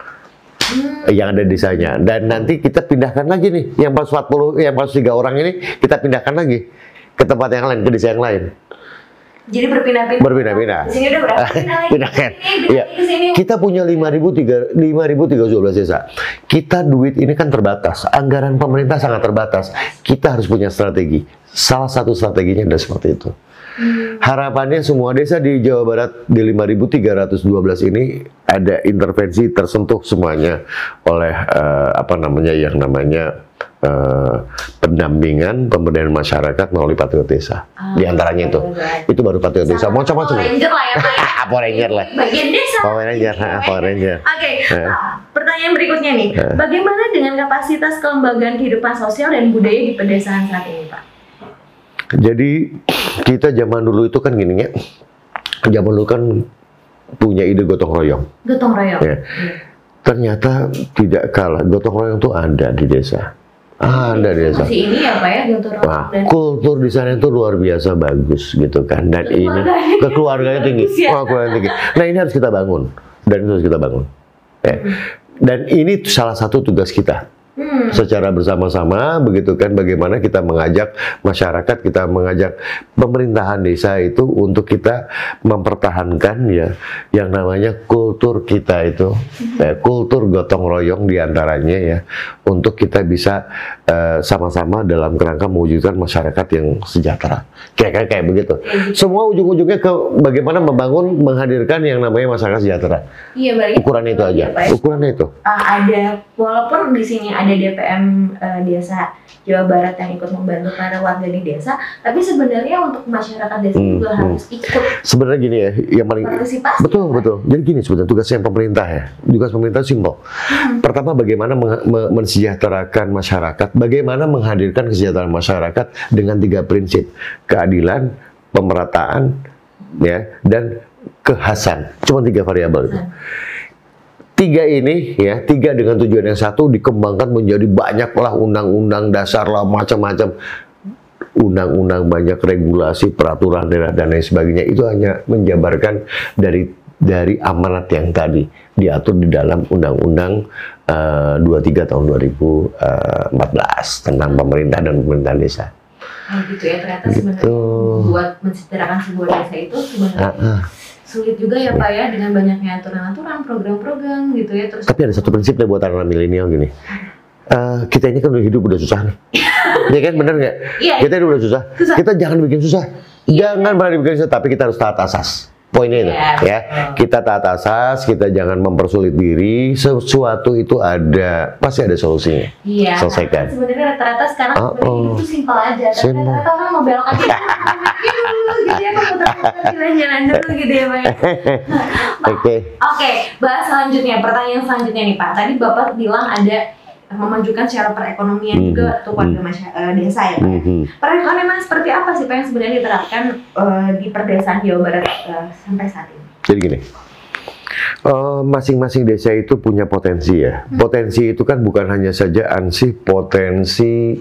S1: Hmm.
S2: yang ada di desanya. Dan nanti kita pindahkan lagi nih, yang 440, yang 43 orang ini kita pindahkan lagi ke tempat yang lain, ke desa yang lain.
S1: Jadi berpindah-pindah.
S2: Berpindah-pindah.
S1: Di sini udah berapa? Pindah lagi.
S2: Pindahkan. Iya. Kita punya 5.312 desa. Kita duit ini kan terbatas. Anggaran pemerintah sangat terbatas. Kita harus punya strategi. Salah satu strateginya adalah seperti itu.
S1: Hmm.
S2: Harapannya semua desa di Jawa Barat di 5.312 ini ada intervensi tersentuh semuanya oleh eh, apa namanya yang namanya eh, pendampingan pemberdayaan masyarakat melalui patriot desa.
S1: Ah,
S2: di antaranya itu.
S1: betul.
S2: Itu baru patriot desa. Macam-macam.
S1: Power Ranger lah ya Pak ya.
S2: Power Ranger lah.
S1: Bagian desa.
S2: Power Ranger, ha, Power Ranger.
S1: Oke,
S2: Eh.
S1: Pak, pertanyaan berikutnya nih.
S2: Eh.
S1: Bagaimana dengan kapasitas kelembagaan kehidupan sosial dan budaya di pedesaan saat ini, Pak?
S2: Jadi kita zaman dulu itu kan gini ya. Zaman dulu kan punya ide gotong royong.
S1: Gotong royong.
S2: Ya. Ternyata tidak kalah. Gotong royong itu ada di desa. Ada di desa.
S1: Masih ini ya Pak ya gotong royong
S2: Nah,
S1: dan
S2: kultur di sana itu luar biasa bagus gitu kan. Dan ini
S1: Kekeluargaan.
S2: kekeluargaan tinggi.
S1: Ya.
S2: Wah, kekeluargaan tinggi. Nah, ini harus kita bangun. Dan itu harus kita bangun. Ya. Dan ini salah satu tugas kita
S1: Hmm.
S2: secara bersama-sama begitu kan bagaimana kita mengajak masyarakat kita mengajak pemerintahan desa itu untuk kita mempertahankan ya yang namanya kultur kita itu. Eh, kultur gotong royong di antaranya ya untuk kita bisa eh, sama-sama dalam kerangka mewujudkan masyarakat yang sejahtera. Kayak kayak, kayak begitu. Semua ujung-ujungnya ke bagaimana membangun menghadirkan yang namanya masyarakat sejahtera.
S1: Iya,
S2: ukuran itu aja
S1: Iya, Pak ya.
S2: ukurannya itu.
S1: Ah, ada walaupun di sini ada DPM eh, desa Jawa Barat yang ikut membantu para warga di desa, tapi sebenarnya untuk masyarakat desa
S2: Hmm,
S1: juga
S2: hmm.
S1: harus ikut
S2: sebenarnya gini ya yang paling
S1: partisipasi.
S2: Betul, betul. Jadi gini sebetulnya tugasnya pemerintah ya. Tugas pemerintah simpel.
S1: Hmm.
S2: Pertama bagaimana meng- me- mensejahterakan masyarakat, bagaimana menghadirkan kesejahteraan masyarakat dengan tiga prinsip. Keadilan, pemerataan, ya, dan kekhasan. Cuma tiga variabel itu. Tiga ini ya, tiga dengan tujuan yang satu dikembangkan menjadi banyaklah undang-undang dasar lah macam-macam undang-undang banyak regulasi peraturan daerah dan lain sebagainya itu hanya menjabarkan dari dari amanat yang tadi diatur di dalam undang-undang eh, 23 tahun 2014 tentang pemerintah dan pemerintahan desa.
S1: Oh, gitu ya ternyata
S2: Gitu.
S1: sebenarnya buat mensejahterakan sebuah desa itu sebenarnya
S2: Ah, ah.
S1: Sulit juga ya Pak ya dengan banyaknya aturan-aturan, program-program gitu ya terus.
S2: Tapi ada satu prinsip deh buat anak milenial gini. Eh, kita ini kan udah hidup udah susah nih. Iya kan bener nggak?
S1: Iya.
S2: Kita ini udah susah.
S1: Susah.
S2: Kita jangan bikin susah. Jangan pernah dibikin susah, tapi kita harus taat asas. Poinnya itu,
S1: Iya,
S2: ya. Kita taat asas, kita jangan mempersulit diri. Sesuatu itu ada, pasti ada solusinya.
S1: Iya.
S2: Selesaikan.
S1: Sebenarnya rata-rata sekarang
S2: Oh, oh.
S1: itu simpel aja. Tapi rata-rata orang mau belok dulu gitu ya, jalan-jalan dulu gitu ya Pak. ya.
S2: Oke.
S1: Oke, bahas selanjutnya. Pertanyaan selanjutnya nih Pak. Tadi Bapak bilang ada memajukan secara perekonomian
S2: Mhm.
S1: juga untuk warga masya- eh, desa ya Pak.
S2: Mhm.
S1: Perekonomian seperti apa sih Pak yang sebenarnya diterapkan eh, di perdesaan Jawa Barat eh, sampai saat ini?
S2: Jadi gini, masing-masing desa itu punya potensi ya. Potensi itu kan bukan hanya saja ansih potensi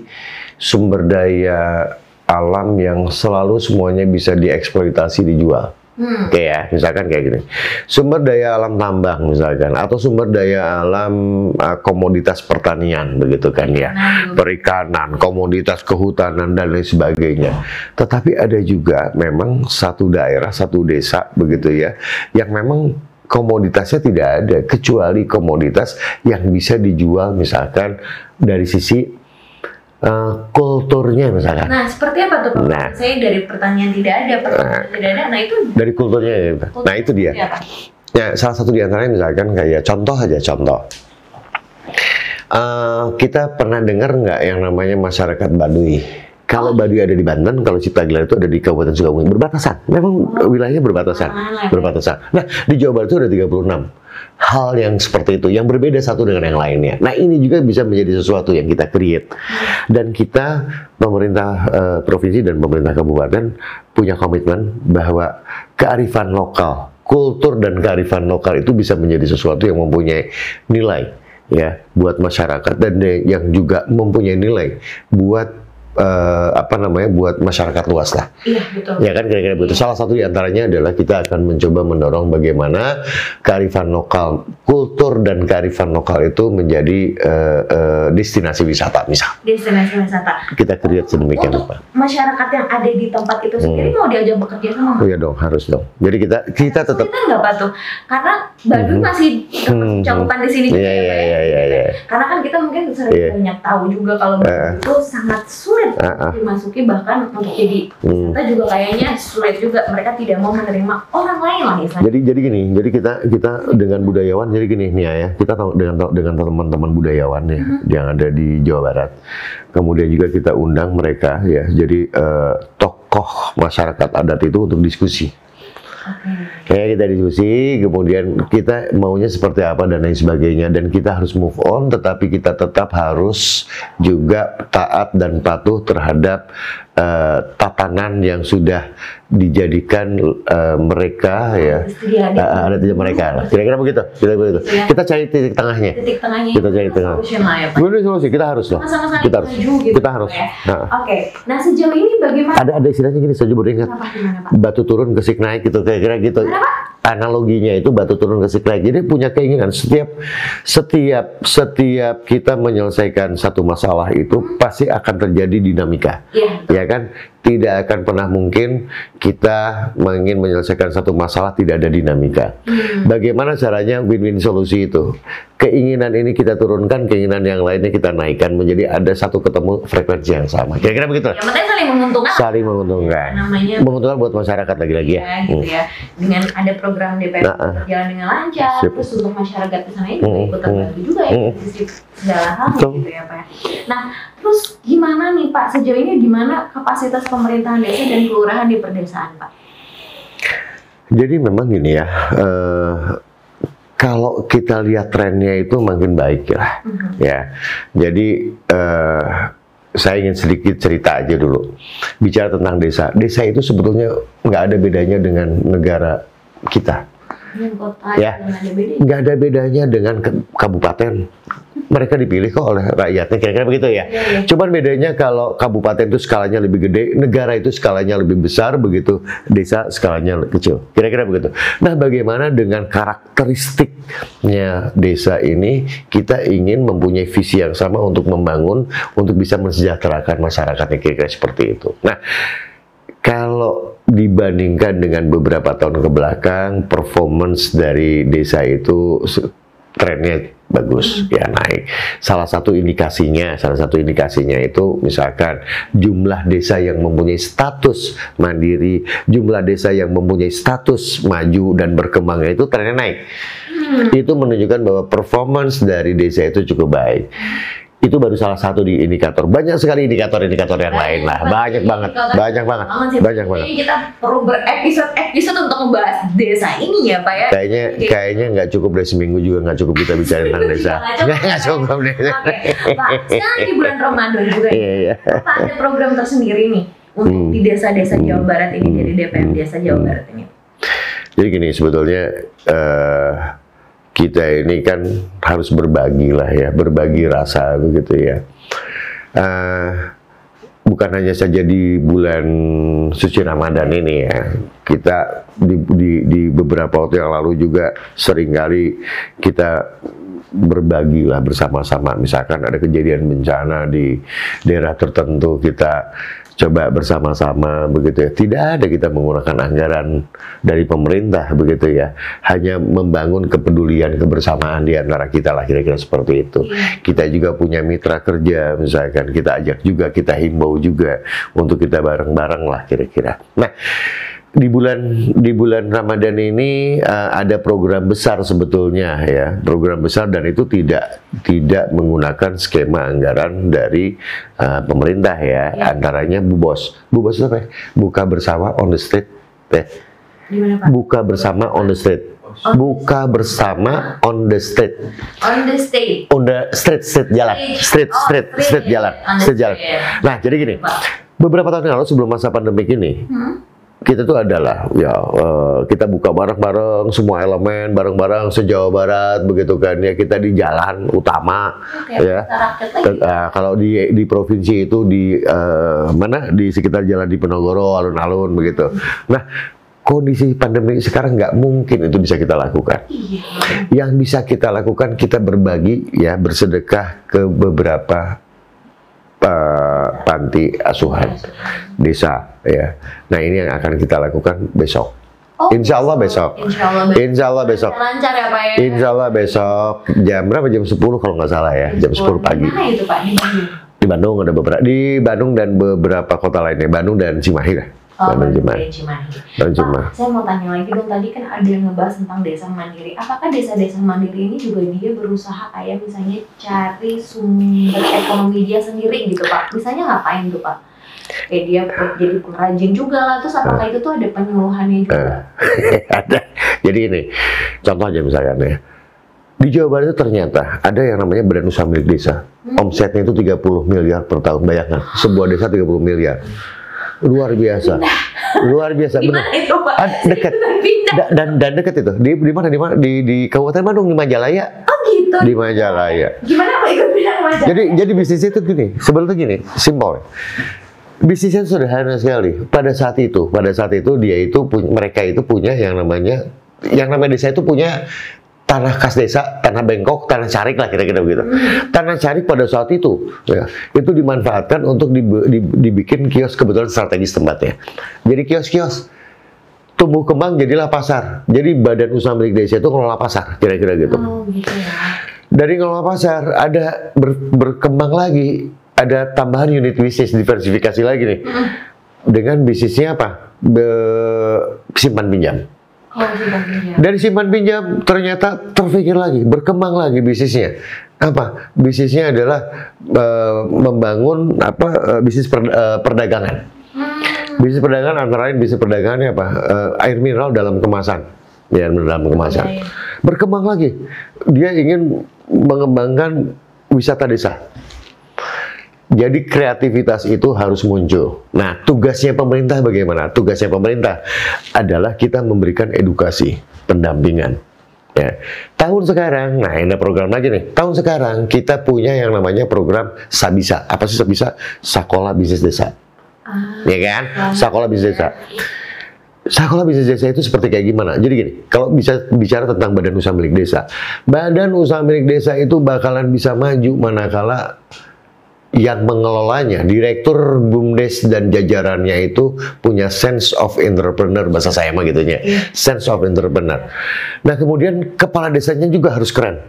S2: sumber daya alam yang selalu semuanya bisa dieksploitasi dijual.
S1: Hmm.
S2: Oke ya, misalkan kayak gini. Sumber daya alam tambang misalkan atau sumber daya alam uh, komoditas pertanian begitu kan ya.
S1: Nah,
S2: Perikanan, komoditas kehutanan dan lain sebagainya. Tetapi ada juga memang satu daerah, satu desa begitu ya yang memang komoditasnya tidak ada kecuali komoditas yang bisa dijual misalkan dari sisi uh, kulturnya misalkan.
S1: Nah, seperti apa tuh Pak?
S2: Nah.
S1: Saya dari pertanyaan tidak ada, pertanyaan tidak ada. Nah, itu
S2: Dari kulturnya ya. Nah, itu dia.
S1: Ya, Pak.
S2: Ya, salah satu di antaranya misalkan kayak contoh aja contoh. Eh, kita pernah dengar nggak yang namanya masyarakat Baduy? Kalau Baduy ada di Banten, kalau Cipta Gelar itu ada di Kabupaten Sukabumi. Berbatasan. Memang wilayahnya berbatasan.
S1: Lah,
S2: Berbatasan. Nah, di Jawa Barat itu ada 36 hal yang seperti itu, yang berbeda satu dengan yang lainnya. Nah, ini juga bisa menjadi sesuatu yang kita create. Dan kita, pemerintah eh, provinsi dan pemerintah kabupaten, punya komitmen bahwa kearifan lokal kultur dan kearifan lokal itu bisa menjadi sesuatu yang mempunyai nilai ya buat masyarakat dan yang juga mempunyai nilai buat eh, apa namanya buat masyarakat luas lah.
S1: Iya, betul.
S2: Ya kan kira-kira begitu. Salah satu di antaranya adalah kita akan mencoba mendorong bagaimana kearifan lokal, kultur dan kearifan lokal itu menjadi eh, eh, destinasi wisata misal.
S1: Destinasi wisata.
S2: Kita create sedemikian rupa.
S1: masyarakat yang ada di tempat itu sendiri mau diajak bekerja sama
S2: Oh iya dong, harus dong. Jadi kita kita tetap
S1: Kita nggak Pak tuh, karena Bandung
S2: Mhm.
S1: masih
S2: Mhm.
S1: cakupan di sini juga
S2: Iya
S1: ya,
S2: iya
S1: Pak, ya.
S2: iya iya iya.
S1: Karena kan kita mungkin sering
S2: Iya.
S1: banyak tahu juga kalau. Bandung itu sangat sulit
S2: Ah.
S1: dimasuki bahkan untuk jadi
S2: Hmm.
S1: wisata juga kayaknya sulit juga mereka tidak mau menerima orang lain lah istilahnya.
S2: Jadi jadi gini, jadi kita kita dengan budayawan jadi gini nih ya, kita tahu dengan dengan teman-teman budayawan ya yang ada di Jawa Barat. Kemudian juga kita undang mereka ya, jadi eh, tokoh masyarakat adat itu untuk diskusi.
S1: Oke.
S2: Kayak kita diskusi, kemudian kita maunya seperti apa dan lain sebagainya dan kita harus move on, tetapi kita tetap harus juga taat dan patuh terhadap eh, tatanan yang sudah dijadikan eh, mereka ya uh, ada tidak mereka lah. Kira-kira begitu. Kira begitu.
S1: Iya.
S2: Kita cari titik tengahnya.
S1: Titik tengahnya
S2: Kita cari tengah. Gue solusi, kita harus loh. Kita harus.
S1: gitu.
S2: Kita harus.
S1: Ya.
S2: Nah,
S1: Oke, nah sejauh ini bagaimana?
S2: ada ada istilahnya gini, saya baru ingat.
S1: Kenapa gimana Pak?
S2: Batu turun kesik naik gitu, kira-kira gitu.
S1: Kenapa?
S2: Analoginya itu batu turun kesik naik. Jadi punya keinginan setiap setiap setiap kita menyelesaikan satu masalah itu pasti akan terjadi dinamika.
S1: Iya.
S2: ya kan tidak akan pernah mungkin kita ingin menyelesaikan satu masalah tidak ada dinamika.
S1: Hmm.
S2: Bagaimana caranya win-win solusi itu? Keinginan ini kita turunkan, keinginan yang lainnya kita naikkan menjadi ada satu ketemu frekuensi yang sama. Kira-kira begitu.
S1: Yang penting saling menguntungkan.
S2: Saling menguntungkan.
S1: Namanya
S2: Menguntungkan buat masyarakat lagi-lagi ya.
S1: ya, gitu ya. Dengan ada program DPR
S2: Nah, ah.
S1: berjalan dengan lancar,
S2: Sip.
S1: terus untuk masyarakat di sana juga
S2: Hmm,
S1: ikut
S2: hmm.
S1: terbantu juga ya
S2: Hmm.
S1: sisi segala hal gitu ya Pak. Nah, terus gimana nih Pak sejauh ini gimana kapasitas pemerintahan desa dan kelurahan di perdesaan Pak?
S2: Jadi memang gini ya. eh, kalau kita lihat trennya itu makin baik ya.
S1: Mhm.
S2: ya. Jadi eh, saya ingin sedikit cerita aja dulu. Bicara tentang desa. Desa itu sebetulnya nggak ada bedanya dengan negara kita.
S1: Dengan kota
S2: Ya. Nggak ada bedanya dengan kabupaten. Mereka dipilih kok oleh rakyatnya, kira-kira begitu ya.
S1: Iya, iya.
S2: Cuman bedanya kalau kabupaten itu skalanya lebih gede, negara itu skalanya lebih besar, begitu desa skalanya kecil. Kira-kira begitu. Nah, bagaimana dengan karakteristiknya desa ini, kita ingin mempunyai visi yang sama untuk membangun, untuk bisa mensejahterakan masyarakatnya, kira-kira seperti itu. Nah, kalau dibandingkan dengan beberapa tahun ke belakang, performance dari desa itu trennya bagus ya naik. Salah satu indikasinya, salah satu indikasinya itu misalkan jumlah desa yang mempunyai status mandiri, jumlah desa yang mempunyai status maju dan berkembangnya itu trennya naik. Itu menunjukkan bahwa performance dari desa itu cukup baik. Itu baru salah satu di indikator. Banyak sekali indikator-indikator yang lain lah. Banyak banget, banyak banget, banyak banget.
S1: Ini kita perlu berepisode-episode untuk membahas desa ini ya Pak ya.
S2: Kayaknya
S1: Oke.
S2: kayaknya nggak cukup dari seminggu juga nggak cukup kita bicara tentang desa.
S1: Nggak cukup.
S2: Deh.
S1: Oke, Pak, sekarang di bulan Ramadan juga ya.
S2: Iya iya.
S1: Apa ada program tersendiri nih untuk
S2: Hmm.
S1: di desa-desa Jawa Barat ini
S2: Hmm.
S1: dari DPM Desa Jawa
S2: Hmm.
S1: Barat ini?
S2: Jadi gini sebetulnya eh, kita ini kan harus berbagi lah ya, berbagi rasa begitu ya. Eh, bukan hanya saja di bulan suci Ramadan ini ya. Kita di, di, di beberapa waktu yang lalu juga sering kali kita berbagi lah bersama-sama. Misalkan ada kejadian bencana di daerah tertentu kita coba bersama-sama begitu ya. Tidak ada kita menggunakan anggaran dari pemerintah begitu ya. Hanya membangun kepedulian kebersamaan di antara kita lah kira-kira seperti itu. Kita juga punya mitra kerja misalkan kita ajak juga kita himbau juga untuk kita bareng-bareng lah kira-kira. Nah, di bulan di bulan Ramadan ini uh, ada program besar sebetulnya ya program besar dan itu tidak tidak menggunakan skema anggaran dari uh, pemerintah ya
S1: Ya.
S2: antaranya Bu Bos Bu Bos itu apa ya? buka bersama on the street
S1: Gimana Pak?
S2: buka bersama on the street buka bersama on the street
S1: On the stage.
S2: on the street street jalan street
S1: Oh,
S2: street
S1: street.
S2: street jalan street jalan
S1: street.
S2: nah jadi gini beberapa tahun yang lalu sebelum masa pandemi ini
S1: Hmm?
S2: Kita tuh adalah ya eh, kita buka bareng-bareng semua elemen bareng-bareng se-Jawa Barat begitu kan ya kita di jalan utama
S1: Oke,
S2: ya. eh, kalau di di provinsi itu di eh, mana di sekitar jalan di Penogoro alun-alun begitu. Nah kondisi pandemi sekarang nggak mungkin itu bisa kita lakukan.
S1: Iya.
S2: Yang bisa kita lakukan kita berbagi ya bersedekah ke beberapa panti asuhan desa ya. Nah ini yang akan kita lakukan besok.
S1: Oh,
S2: Insya Allah besok.
S1: Insya Allah besok.
S2: Insya Allah besok.
S1: Lancar ya Pak ya?
S2: Insya Allah besok jam berapa? Jam 10 kalau nggak salah ya. Jam 10 pagi.
S1: Mana itu Pak? Di Bandung?
S2: Di Bandung ada beberapa. Di Bandung dan beberapa kota lainnya. Bandung dan Cimahi lah.
S1: Oh,
S2: Bandung Cimahi.
S1: Cimahi.
S2: Cimahi.
S1: Pak, saya mau tanya lagi dong. Tadi kan ada yang ngebahas tentang desa mandiri. Apakah desa-desa mandiri ini juga dia berusaha kayak misalnya cari sumber ekonomi dia sendiri gitu Pak? Misalnya ngapain tuh Pak? Kayak dia jadi pengrajin juga lah. Terus apakah itu tuh ada penyuluhannya juga?
S2: ada. Jadi ini contoh aja misalkan ya. Di Jawa Barat itu ternyata ada yang namanya badan usaha milik desa.
S1: Hmm.
S2: Omsetnya itu 30 miliar per tahun. Bayangkan, sebuah desa 30 miliar. Luar biasa. Luar biasa benar.
S1: mana itu Pak?
S2: Ah, dekat. Da- dan dan dekat itu. Di di mana di mana di di Kabupaten Bandung di Majalaya.
S1: Oh gitu.
S2: Di Majalaya.
S1: Gimana Pak ikut pindah ke Majalaya?
S2: Jadi jadi bisnisnya itu gini, sebetulnya gini, simpel. Bisnisnya sederhana sekali. Pada saat itu, pada saat itu dia itu punya, mereka itu punya yang namanya yang namanya desa itu punya tanah kas desa, tanah bengkok, tanah carik lah kira-kira begitu. Tanah carik pada saat itu ya, itu dimanfaatkan untuk dibu- di- dibikin kios kebetulan strategis tempatnya. Jadi kios-kios tumbuh kembang jadilah pasar. Jadi badan usaha milik desa itu ngelola pasar kira-kira gitu
S1: Oh gitu ya.
S2: dari ngelola pasar ada ber- berkembang lagi ada tambahan unit bisnis diversifikasi lagi nih dengan bisnisnya apa Be- simpan pinjam
S1: Oh simpan pinjam.
S2: dari simpan pinjam ternyata terpikir lagi berkembang lagi bisnisnya apa bisnisnya adalah eh, membangun apa eh, bisnis per- eh, perdagangan
S1: Hmm.
S2: bisnis perdagangan antara lain bisnis perdagangannya apa Eh, air mineral dalam kemasan ya dalam kemasan
S1: Iya, iya.
S2: berkembang lagi. Dia ingin mengembangkan wisata desa. Jadi kreativitas itu harus muncul. Nah, tugasnya pemerintah bagaimana? Tugasnya pemerintah adalah kita memberikan edukasi, pendampingan. Ya. Tahun sekarang, nah ini ada program lagi nih. Tahun sekarang kita punya yang namanya program Sabisa. Apa sih Sabisa? Sekolah Bisnis Desa.
S1: Ah,
S2: Ya kan?
S1: Selamat.
S2: Sekolah Bisnis Desa. Sekolah bisnis desa itu seperti kayak gimana? Jadi gini, kalau bisa bicara tentang badan usaha milik desa, badan usaha milik desa itu bakalan bisa maju manakala yang mengelolanya, direktur BUMDes dan jajarannya itu punya sense of entrepreneur bahasa saya mah gitunya,
S1: Iya.
S2: sense of entrepreneur. Nah kemudian kepala desanya juga harus keren,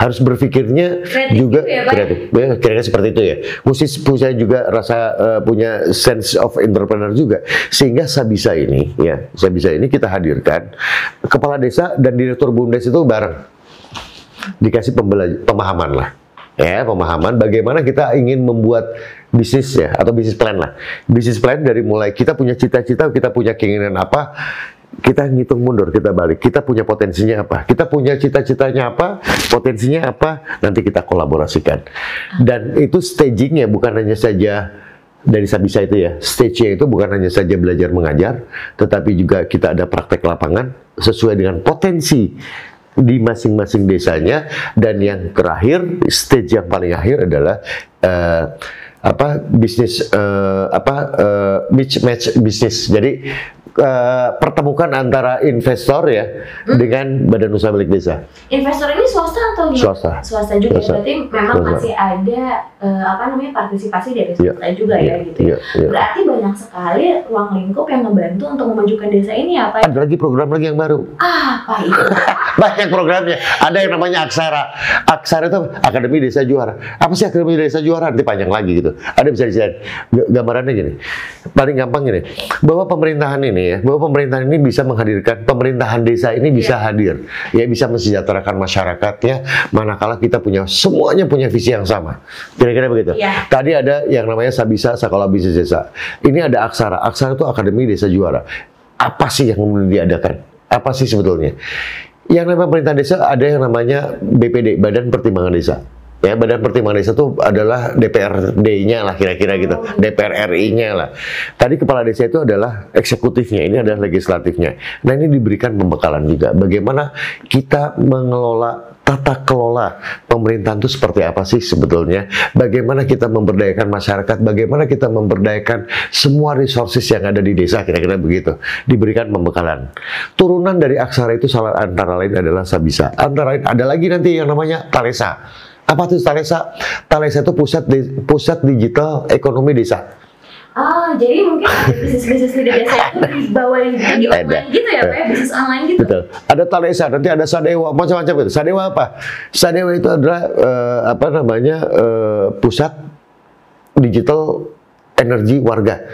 S2: harus berpikirnya
S1: Kreatif
S2: juga
S1: gitu ya,
S2: kreatif. Ya, kira-kira seperti itu ya. Mesti punya juga rasa eh, punya sense of entrepreneur juga. Sehingga Sabisa ini, ya, Sabisa ini kita hadirkan kepala desa dan direktur BUMDes itu bareng dikasih pemahaman lah. Ya, pemahaman bagaimana kita ingin membuat bisnis ya atau bisnis plan lah. Bisnis plan dari mulai kita punya cita-cita, kita punya keinginan apa, kita ngitung mundur, kita balik. Kita punya potensinya apa? Kita punya cita-citanya apa? Potensinya apa? Nanti kita kolaborasikan. Dan itu stagingnya bukan hanya saja dari Sabisa itu ya. Stage-nya itu bukan hanya saja belajar mengajar, tetapi juga kita ada praktek lapangan sesuai dengan potensi di masing-masing desanya. Dan yang terakhir stage yang paling akhir adalah eh, apa bisnis eh, apa eh, match match bisnis. Jadi eh, pertemukan antara investor ya dengan badan usaha milik desa
S1: Investor ini swasta atau gimana?
S2: swasta
S1: Swasta juga.
S2: Swasta.
S1: Berarti memang
S2: Swasta.
S1: masih ada eh, apa namanya partisipasi dari
S2: Iya.
S1: swasta juga ya gitu. ya.
S2: Iya.
S1: Berarti banyak sekali ruang lingkup yang membantu untuk memajukan desa ini apa?
S2: ada lagi program lagi yang baru
S1: Apa itu?
S2: banyak programnya ada yang namanya Aksara Aksara itu? Akademi Desa Juara apa sih Akademi Desa Juara nanti panjang lagi gitu ada bisa dilihat G- gambarannya gini paling gampang gini bahwa pemerintahan ini ya. Bahwa pemerintahan ini bisa menghadirkan pemerintahan desa ini bisa hadir. Ya bisa mensejahterakan masyarakatnya manakala kita punya semuanya punya visi yang sama. Kira-kira begitu?
S1: Iya.
S2: tadi ada yang namanya Sabisa Sekolah Bisnis Desa. Ini ada Aksara. Aksara itu Akademi Desa Juara. Apa sih yang kemudian diadakan? Apa sih sebetulnya? Yang namanya pemerintah desa ada yang namanya BPD Badan Pertimbangan Desa Ya, Badan Pertimbangan Desa itu adalah DPRD-nya lah kira-kira gitu, DPR RI-nya lah. Tadi kepala desa itu adalah eksekutifnya, ini adalah legislatifnya. Nah ini diberikan pembekalan juga. Bagaimana kita mengelola tata kelola pemerintahan itu seperti apa sih sebetulnya? Bagaimana kita memberdayakan masyarakat? Bagaimana kita memberdayakan semua resources yang ada di desa? Kira-kira begitu. Diberikan pembekalan. Turunan dari aksara itu salah antara lain adalah Sabisa. Antara lain ada lagi nanti yang namanya Talesa. Apa itu Talesa? Talesa itu pusat di, pusat digital ekonomi desa.
S1: Oh, jadi mungkin bisnis-bisnis di desa itu dibawain di online
S2: Ada.
S1: gitu ya, Pak ya? Bisnis online gitu.
S2: Betul. Ada Talesa, nanti ada Sadewa, macam-macam itu. Sadewa apa? Sadewa itu adalah eh, apa namanya eh, pusat digital energi warga.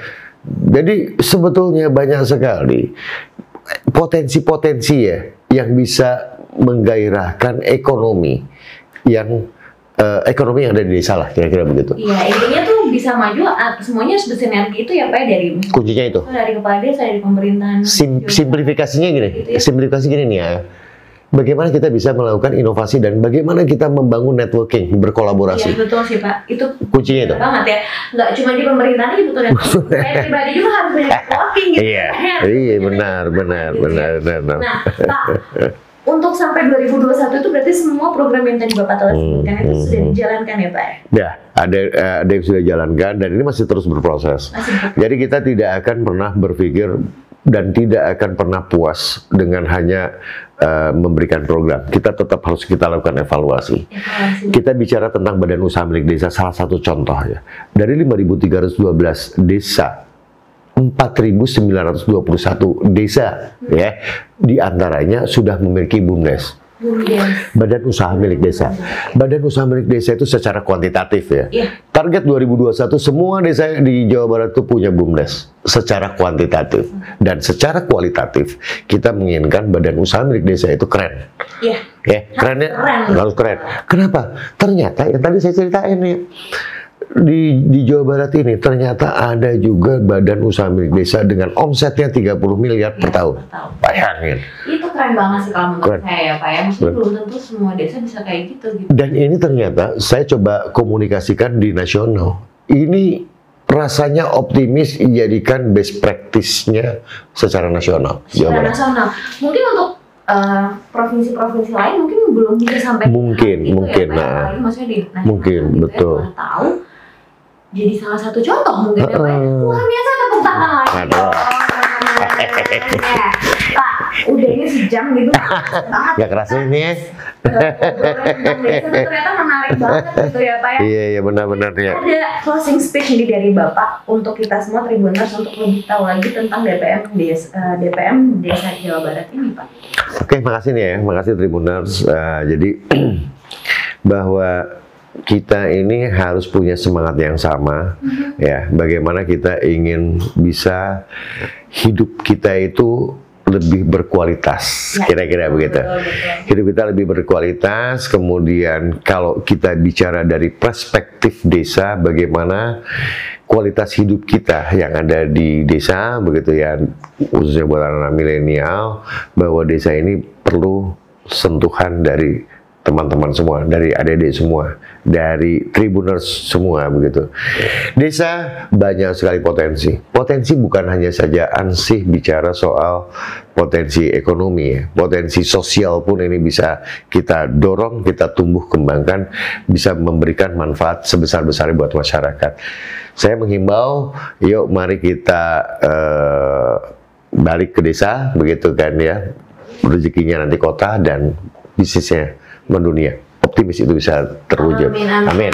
S2: Jadi sebetulnya banyak sekali potensi-potensi ya yang bisa menggairahkan ekonomi yang eh, ekonomi yang ada di desa lah kira-kira begitu.
S1: Iya, intinya tuh bisa maju, ah, semuanya harus bersinergi itu ya, Pak ya? Dari
S2: Kuncinya itu.
S1: dari kepala desa, dari pemerintahan.
S2: Sim-
S1: juga.
S2: simplifikasinya gini,
S1: Gitu ya.
S2: simplifikasi gini nih ya. Bagaimana kita bisa melakukan inovasi dan bagaimana kita membangun networking,
S1: Iya
S2: berkolaborasi.
S1: betul sih Pak, itu
S2: Kuncinya itu.
S1: banget ya. Nggak cuma di pemerintahan aja betul ya. Saya pribadi juga harus banyak networking gitu.
S2: Iya,
S1: ya.
S2: iya benar, benar, benar, benar.
S1: Nah, Pak, untuk sampai 2021 itu berarti semua program yang tadi Bapak telah
S2: Hmm,
S1: sebutkan itu
S2: hmm,
S1: sudah
S2: hmm.
S1: dijalankan ya Pak?
S2: Ya, ada eh, ada yang sudah jalankan dan ini masih terus berproses.
S1: Masih
S2: Jadi kita tidak akan pernah berpikir dan tidak akan pernah puas dengan hanya eh, memberikan program. Kita tetap harus kita lakukan evaluasi.
S1: evaluasi.
S2: Kita bicara tentang badan usaha milik desa, salah satu contoh ya. Dari 5.312 desa, 4.921 desa ya, di antaranya sudah memiliki BUMDes,
S1: BUMDes.
S2: badan usaha milik desa. Badan usaha milik desa itu secara kuantitatif ya.
S1: Iya.
S2: Target 2021 semua desa di Jawa Barat itu punya BUMDes secara kuantitatif dan secara kualitatif kita menginginkan badan usaha milik desa itu keren.
S1: Iya.
S2: Ya, kerennya
S1: keren.
S2: harus keren. Kenapa? Ternyata yang tadi saya ceritain nih di di Jawa Barat ini ternyata ada juga badan usaha milik desa dengan omsetnya 30 miliar per tahun.
S1: Tahu.
S2: Bayangin.
S1: Itu keren banget sih kalau menurut
S2: Keren.
S1: saya ya Pak ya.
S2: Keren.
S1: belum tentu semua desa bisa kayak gitu gitu.
S2: Dan ini ternyata saya coba komunikasikan di nasional. Ini rasanya optimis dijadikan best practice-nya secara nasional
S1: Secara nasional. Mungkin untuk eh, provinsi-provinsi lain mungkin belum bisa sampai
S2: Mungkin,
S1: gitu
S2: mungkin,
S1: ya,
S2: nah.
S1: Maksudnya di nasional
S2: Mungkin,
S1: gitu ya,
S2: betul.
S1: tahu jadi salah satu contoh mungkin ya Pak. ya.
S2: Heeh.
S1: Luar biasa tepuk tangan. Ya. Pak, udah ini sejam gitu. banget.
S2: Gak kerasa ini ya?
S1: Ternyata menarik banget gitu ya Pak ya.
S2: Iya, iya benar-benar ya.
S1: Ada closing speech nih dari Bapak untuk kita semua Tribuners untuk lebih tahu lagi tentang DPM Desa, eh, DPM Desa Jawa Barat ini Pak.
S2: Oke, makasih nih ya, makasih Tribuners. Eh, jadi bahwa kita ini harus punya semangat yang sama, ya. Bagaimana kita ingin bisa hidup kita itu lebih berkualitas,
S1: Ya.
S2: kira-kira begitu.
S1: Betul, betul.
S2: Hidup kita lebih berkualitas, kemudian kalau kita bicara dari perspektif desa, bagaimana kualitas hidup kita yang ada di desa, begitu ya, khususnya buat anak milenial, bahwa desa ini perlu sentuhan dari teman-teman semua, dari adik-adik semua, dari tribuners semua begitu. Desa banyak sekali potensi. Potensi bukan hanya saja ansih bicara soal potensi ekonomi ya, potensi sosial pun ini bisa kita dorong, kita tumbuh kembangkan, bisa memberikan manfaat sebesar-besarnya buat masyarakat. Saya menghimbau, yuk mari kita eh, balik ke desa, begitu kan ya, rezekinya nanti kota dan bisnisnya mendunia. Optimis itu bisa terwujud.
S1: Amin, amin.
S2: Amin.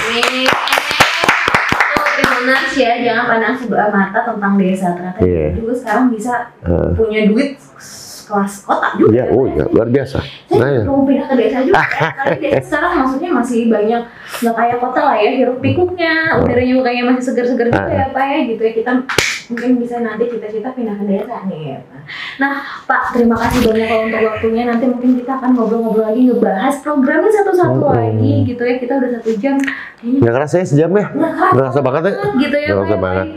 S1: Tribuners ya, jangan pandang sebelah mata tentang desa. Ternyata
S2: Iya.
S1: dulu sekarang bisa
S2: Eh,
S1: punya duit kelas kota juga.
S2: ya, oh ya, luar biasa.
S1: Saya
S2: Nah, ya.
S1: mau pindah ke desa juga. ya. Kali desa maksudnya masih banyak nggak kayak kota lah ya, hiruk pikuknya, udaranya juga kayak masih segar-segar gitu
S2: Ah.
S1: ya Pak ya gitu ya. Kita mungkin bisa nanti cita-cita pindah ke desa nih. ya, Pak. Nah Pak, terima kasih banyak kalau untuk waktunya. Nanti mungkin kita akan ngobrol-ngobrol lagi ngebahas programnya satu-satu
S2: Hmm.
S1: lagi gitu ya. Kita udah satu jam. Kayaknya
S2: Nggak kerasa ya sejam ya?
S1: nggak
S2: kerasa banget ya?
S1: gitu ya.
S2: Nggak kerasa
S1: Pak.
S2: banget.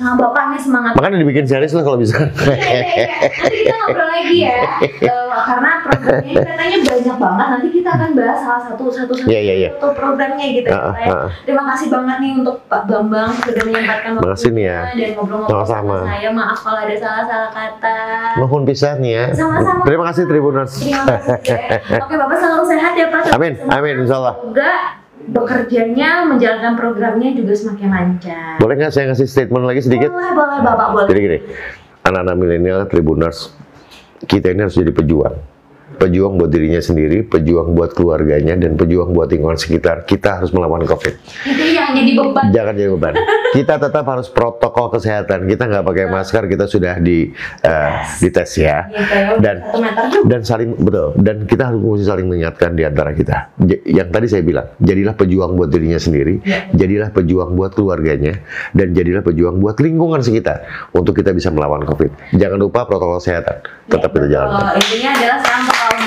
S1: Sama bapak nih semangat
S2: Makanya dibikin series lah kalau bisa.
S1: Iya, iya, iya. Nanti kita ngobrol lagi ya, Eh, karena programnya ini katanya banyak banget. Nanti kita akan bahas salah satu satu satu,
S2: Iya, iya, iya.
S1: satu programnya gitu ya.
S2: ah, ah.
S1: Terima kasih banget nih untuk Pak Bambang sudah menyempatkan
S2: Makasih nih ya.
S1: dan ngobrol-ngobrol
S2: Sama-sama.
S1: sama saya. Maaf kalau ada salah-salah kata.
S2: Mohon pisah nih ya.
S1: Sama-sama.
S2: Terima kasih Tribuners.
S1: Terima kasih. ya. Oke, Bapak selalu sehat ya Pak.
S2: Amin, amin, insya Allah.
S1: Semoga bekerjanya, menjalankan programnya juga semakin lancar.
S2: Boleh nggak saya ngasih statement lagi sedikit?
S1: Boleh, boleh Bapak, boleh.
S2: Jadi gini, anak-anak milenial Tribuners, kita ini harus jadi pejuang. Pejuang buat dirinya sendiri, pejuang buat keluarganya, dan pejuang buat lingkungan sekitar. Kita harus melawan COVID.
S1: Itu yang jadi beban.
S2: Jangan jadi beban. Kita tetap harus protokol kesehatan. Kita nggak pakai masker, kita sudah di eh, dites ya.
S1: Gitu ya,
S2: Dan dan saling betul dan kita harus mesti saling mengingatkan di antara kita. Yang tadi saya bilang, jadilah pejuang buat dirinya sendiri,
S1: Ya.
S2: jadilah pejuang buat keluarganya, dan jadilah pejuang buat lingkungan sekitar untuk kita bisa melawan COVID. Jangan lupa protokol kesehatan, tetap kita jalankan.
S1: Oh, intinya adalah sekarang untuk kaum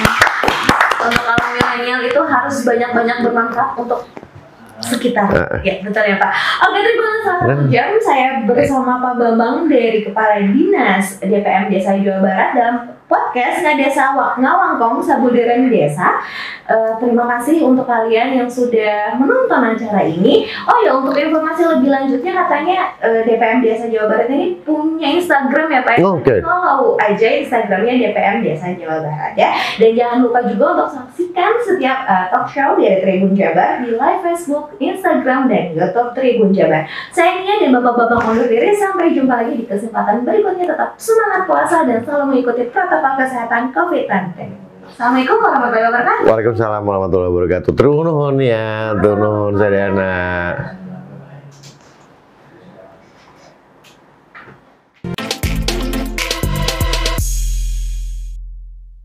S1: untuk kaum milenial itu harus banyak-banyak bermanfaat untuk sekitar.
S2: Heeh.
S1: Ya, betul ya Pak. Oke, terima kasih satu jam saya bersama Pak Bambang dari Kepala Dinas DPM Desa Jawa Barat dalam podcast Ngadesa Wak Ngawangkong Sabudaran Desa. Eh, terima kasih untuk kalian yang sudah menonton acara ini. Oh ya, untuk informasi lebih lanjutnya katanya eh, DPM Desa Jawa Barat ini punya Instagram ya Pak. ya?
S2: Oke.
S1: Follow aja Instagramnya DPM Desa Jawa Barat ya. Dan jangan lupa juga untuk saksikan setiap eh, talk show dari Tribun Jabar di live Facebook, Instagram, dan YouTube Tribun Jabar. Saya Nia dan Bapak-Bapak undur diri. Sampai jumpa lagi di kesempatan berikutnya. Tetap semangat puasa dan selalu mengikuti protokol kesehatan COVID-19. Assalamualaikum warahmatullahi wabarakatuh.
S2: Waalaikumsalam warahmatullahi wabarakatuh. Turun ya, turun sadana.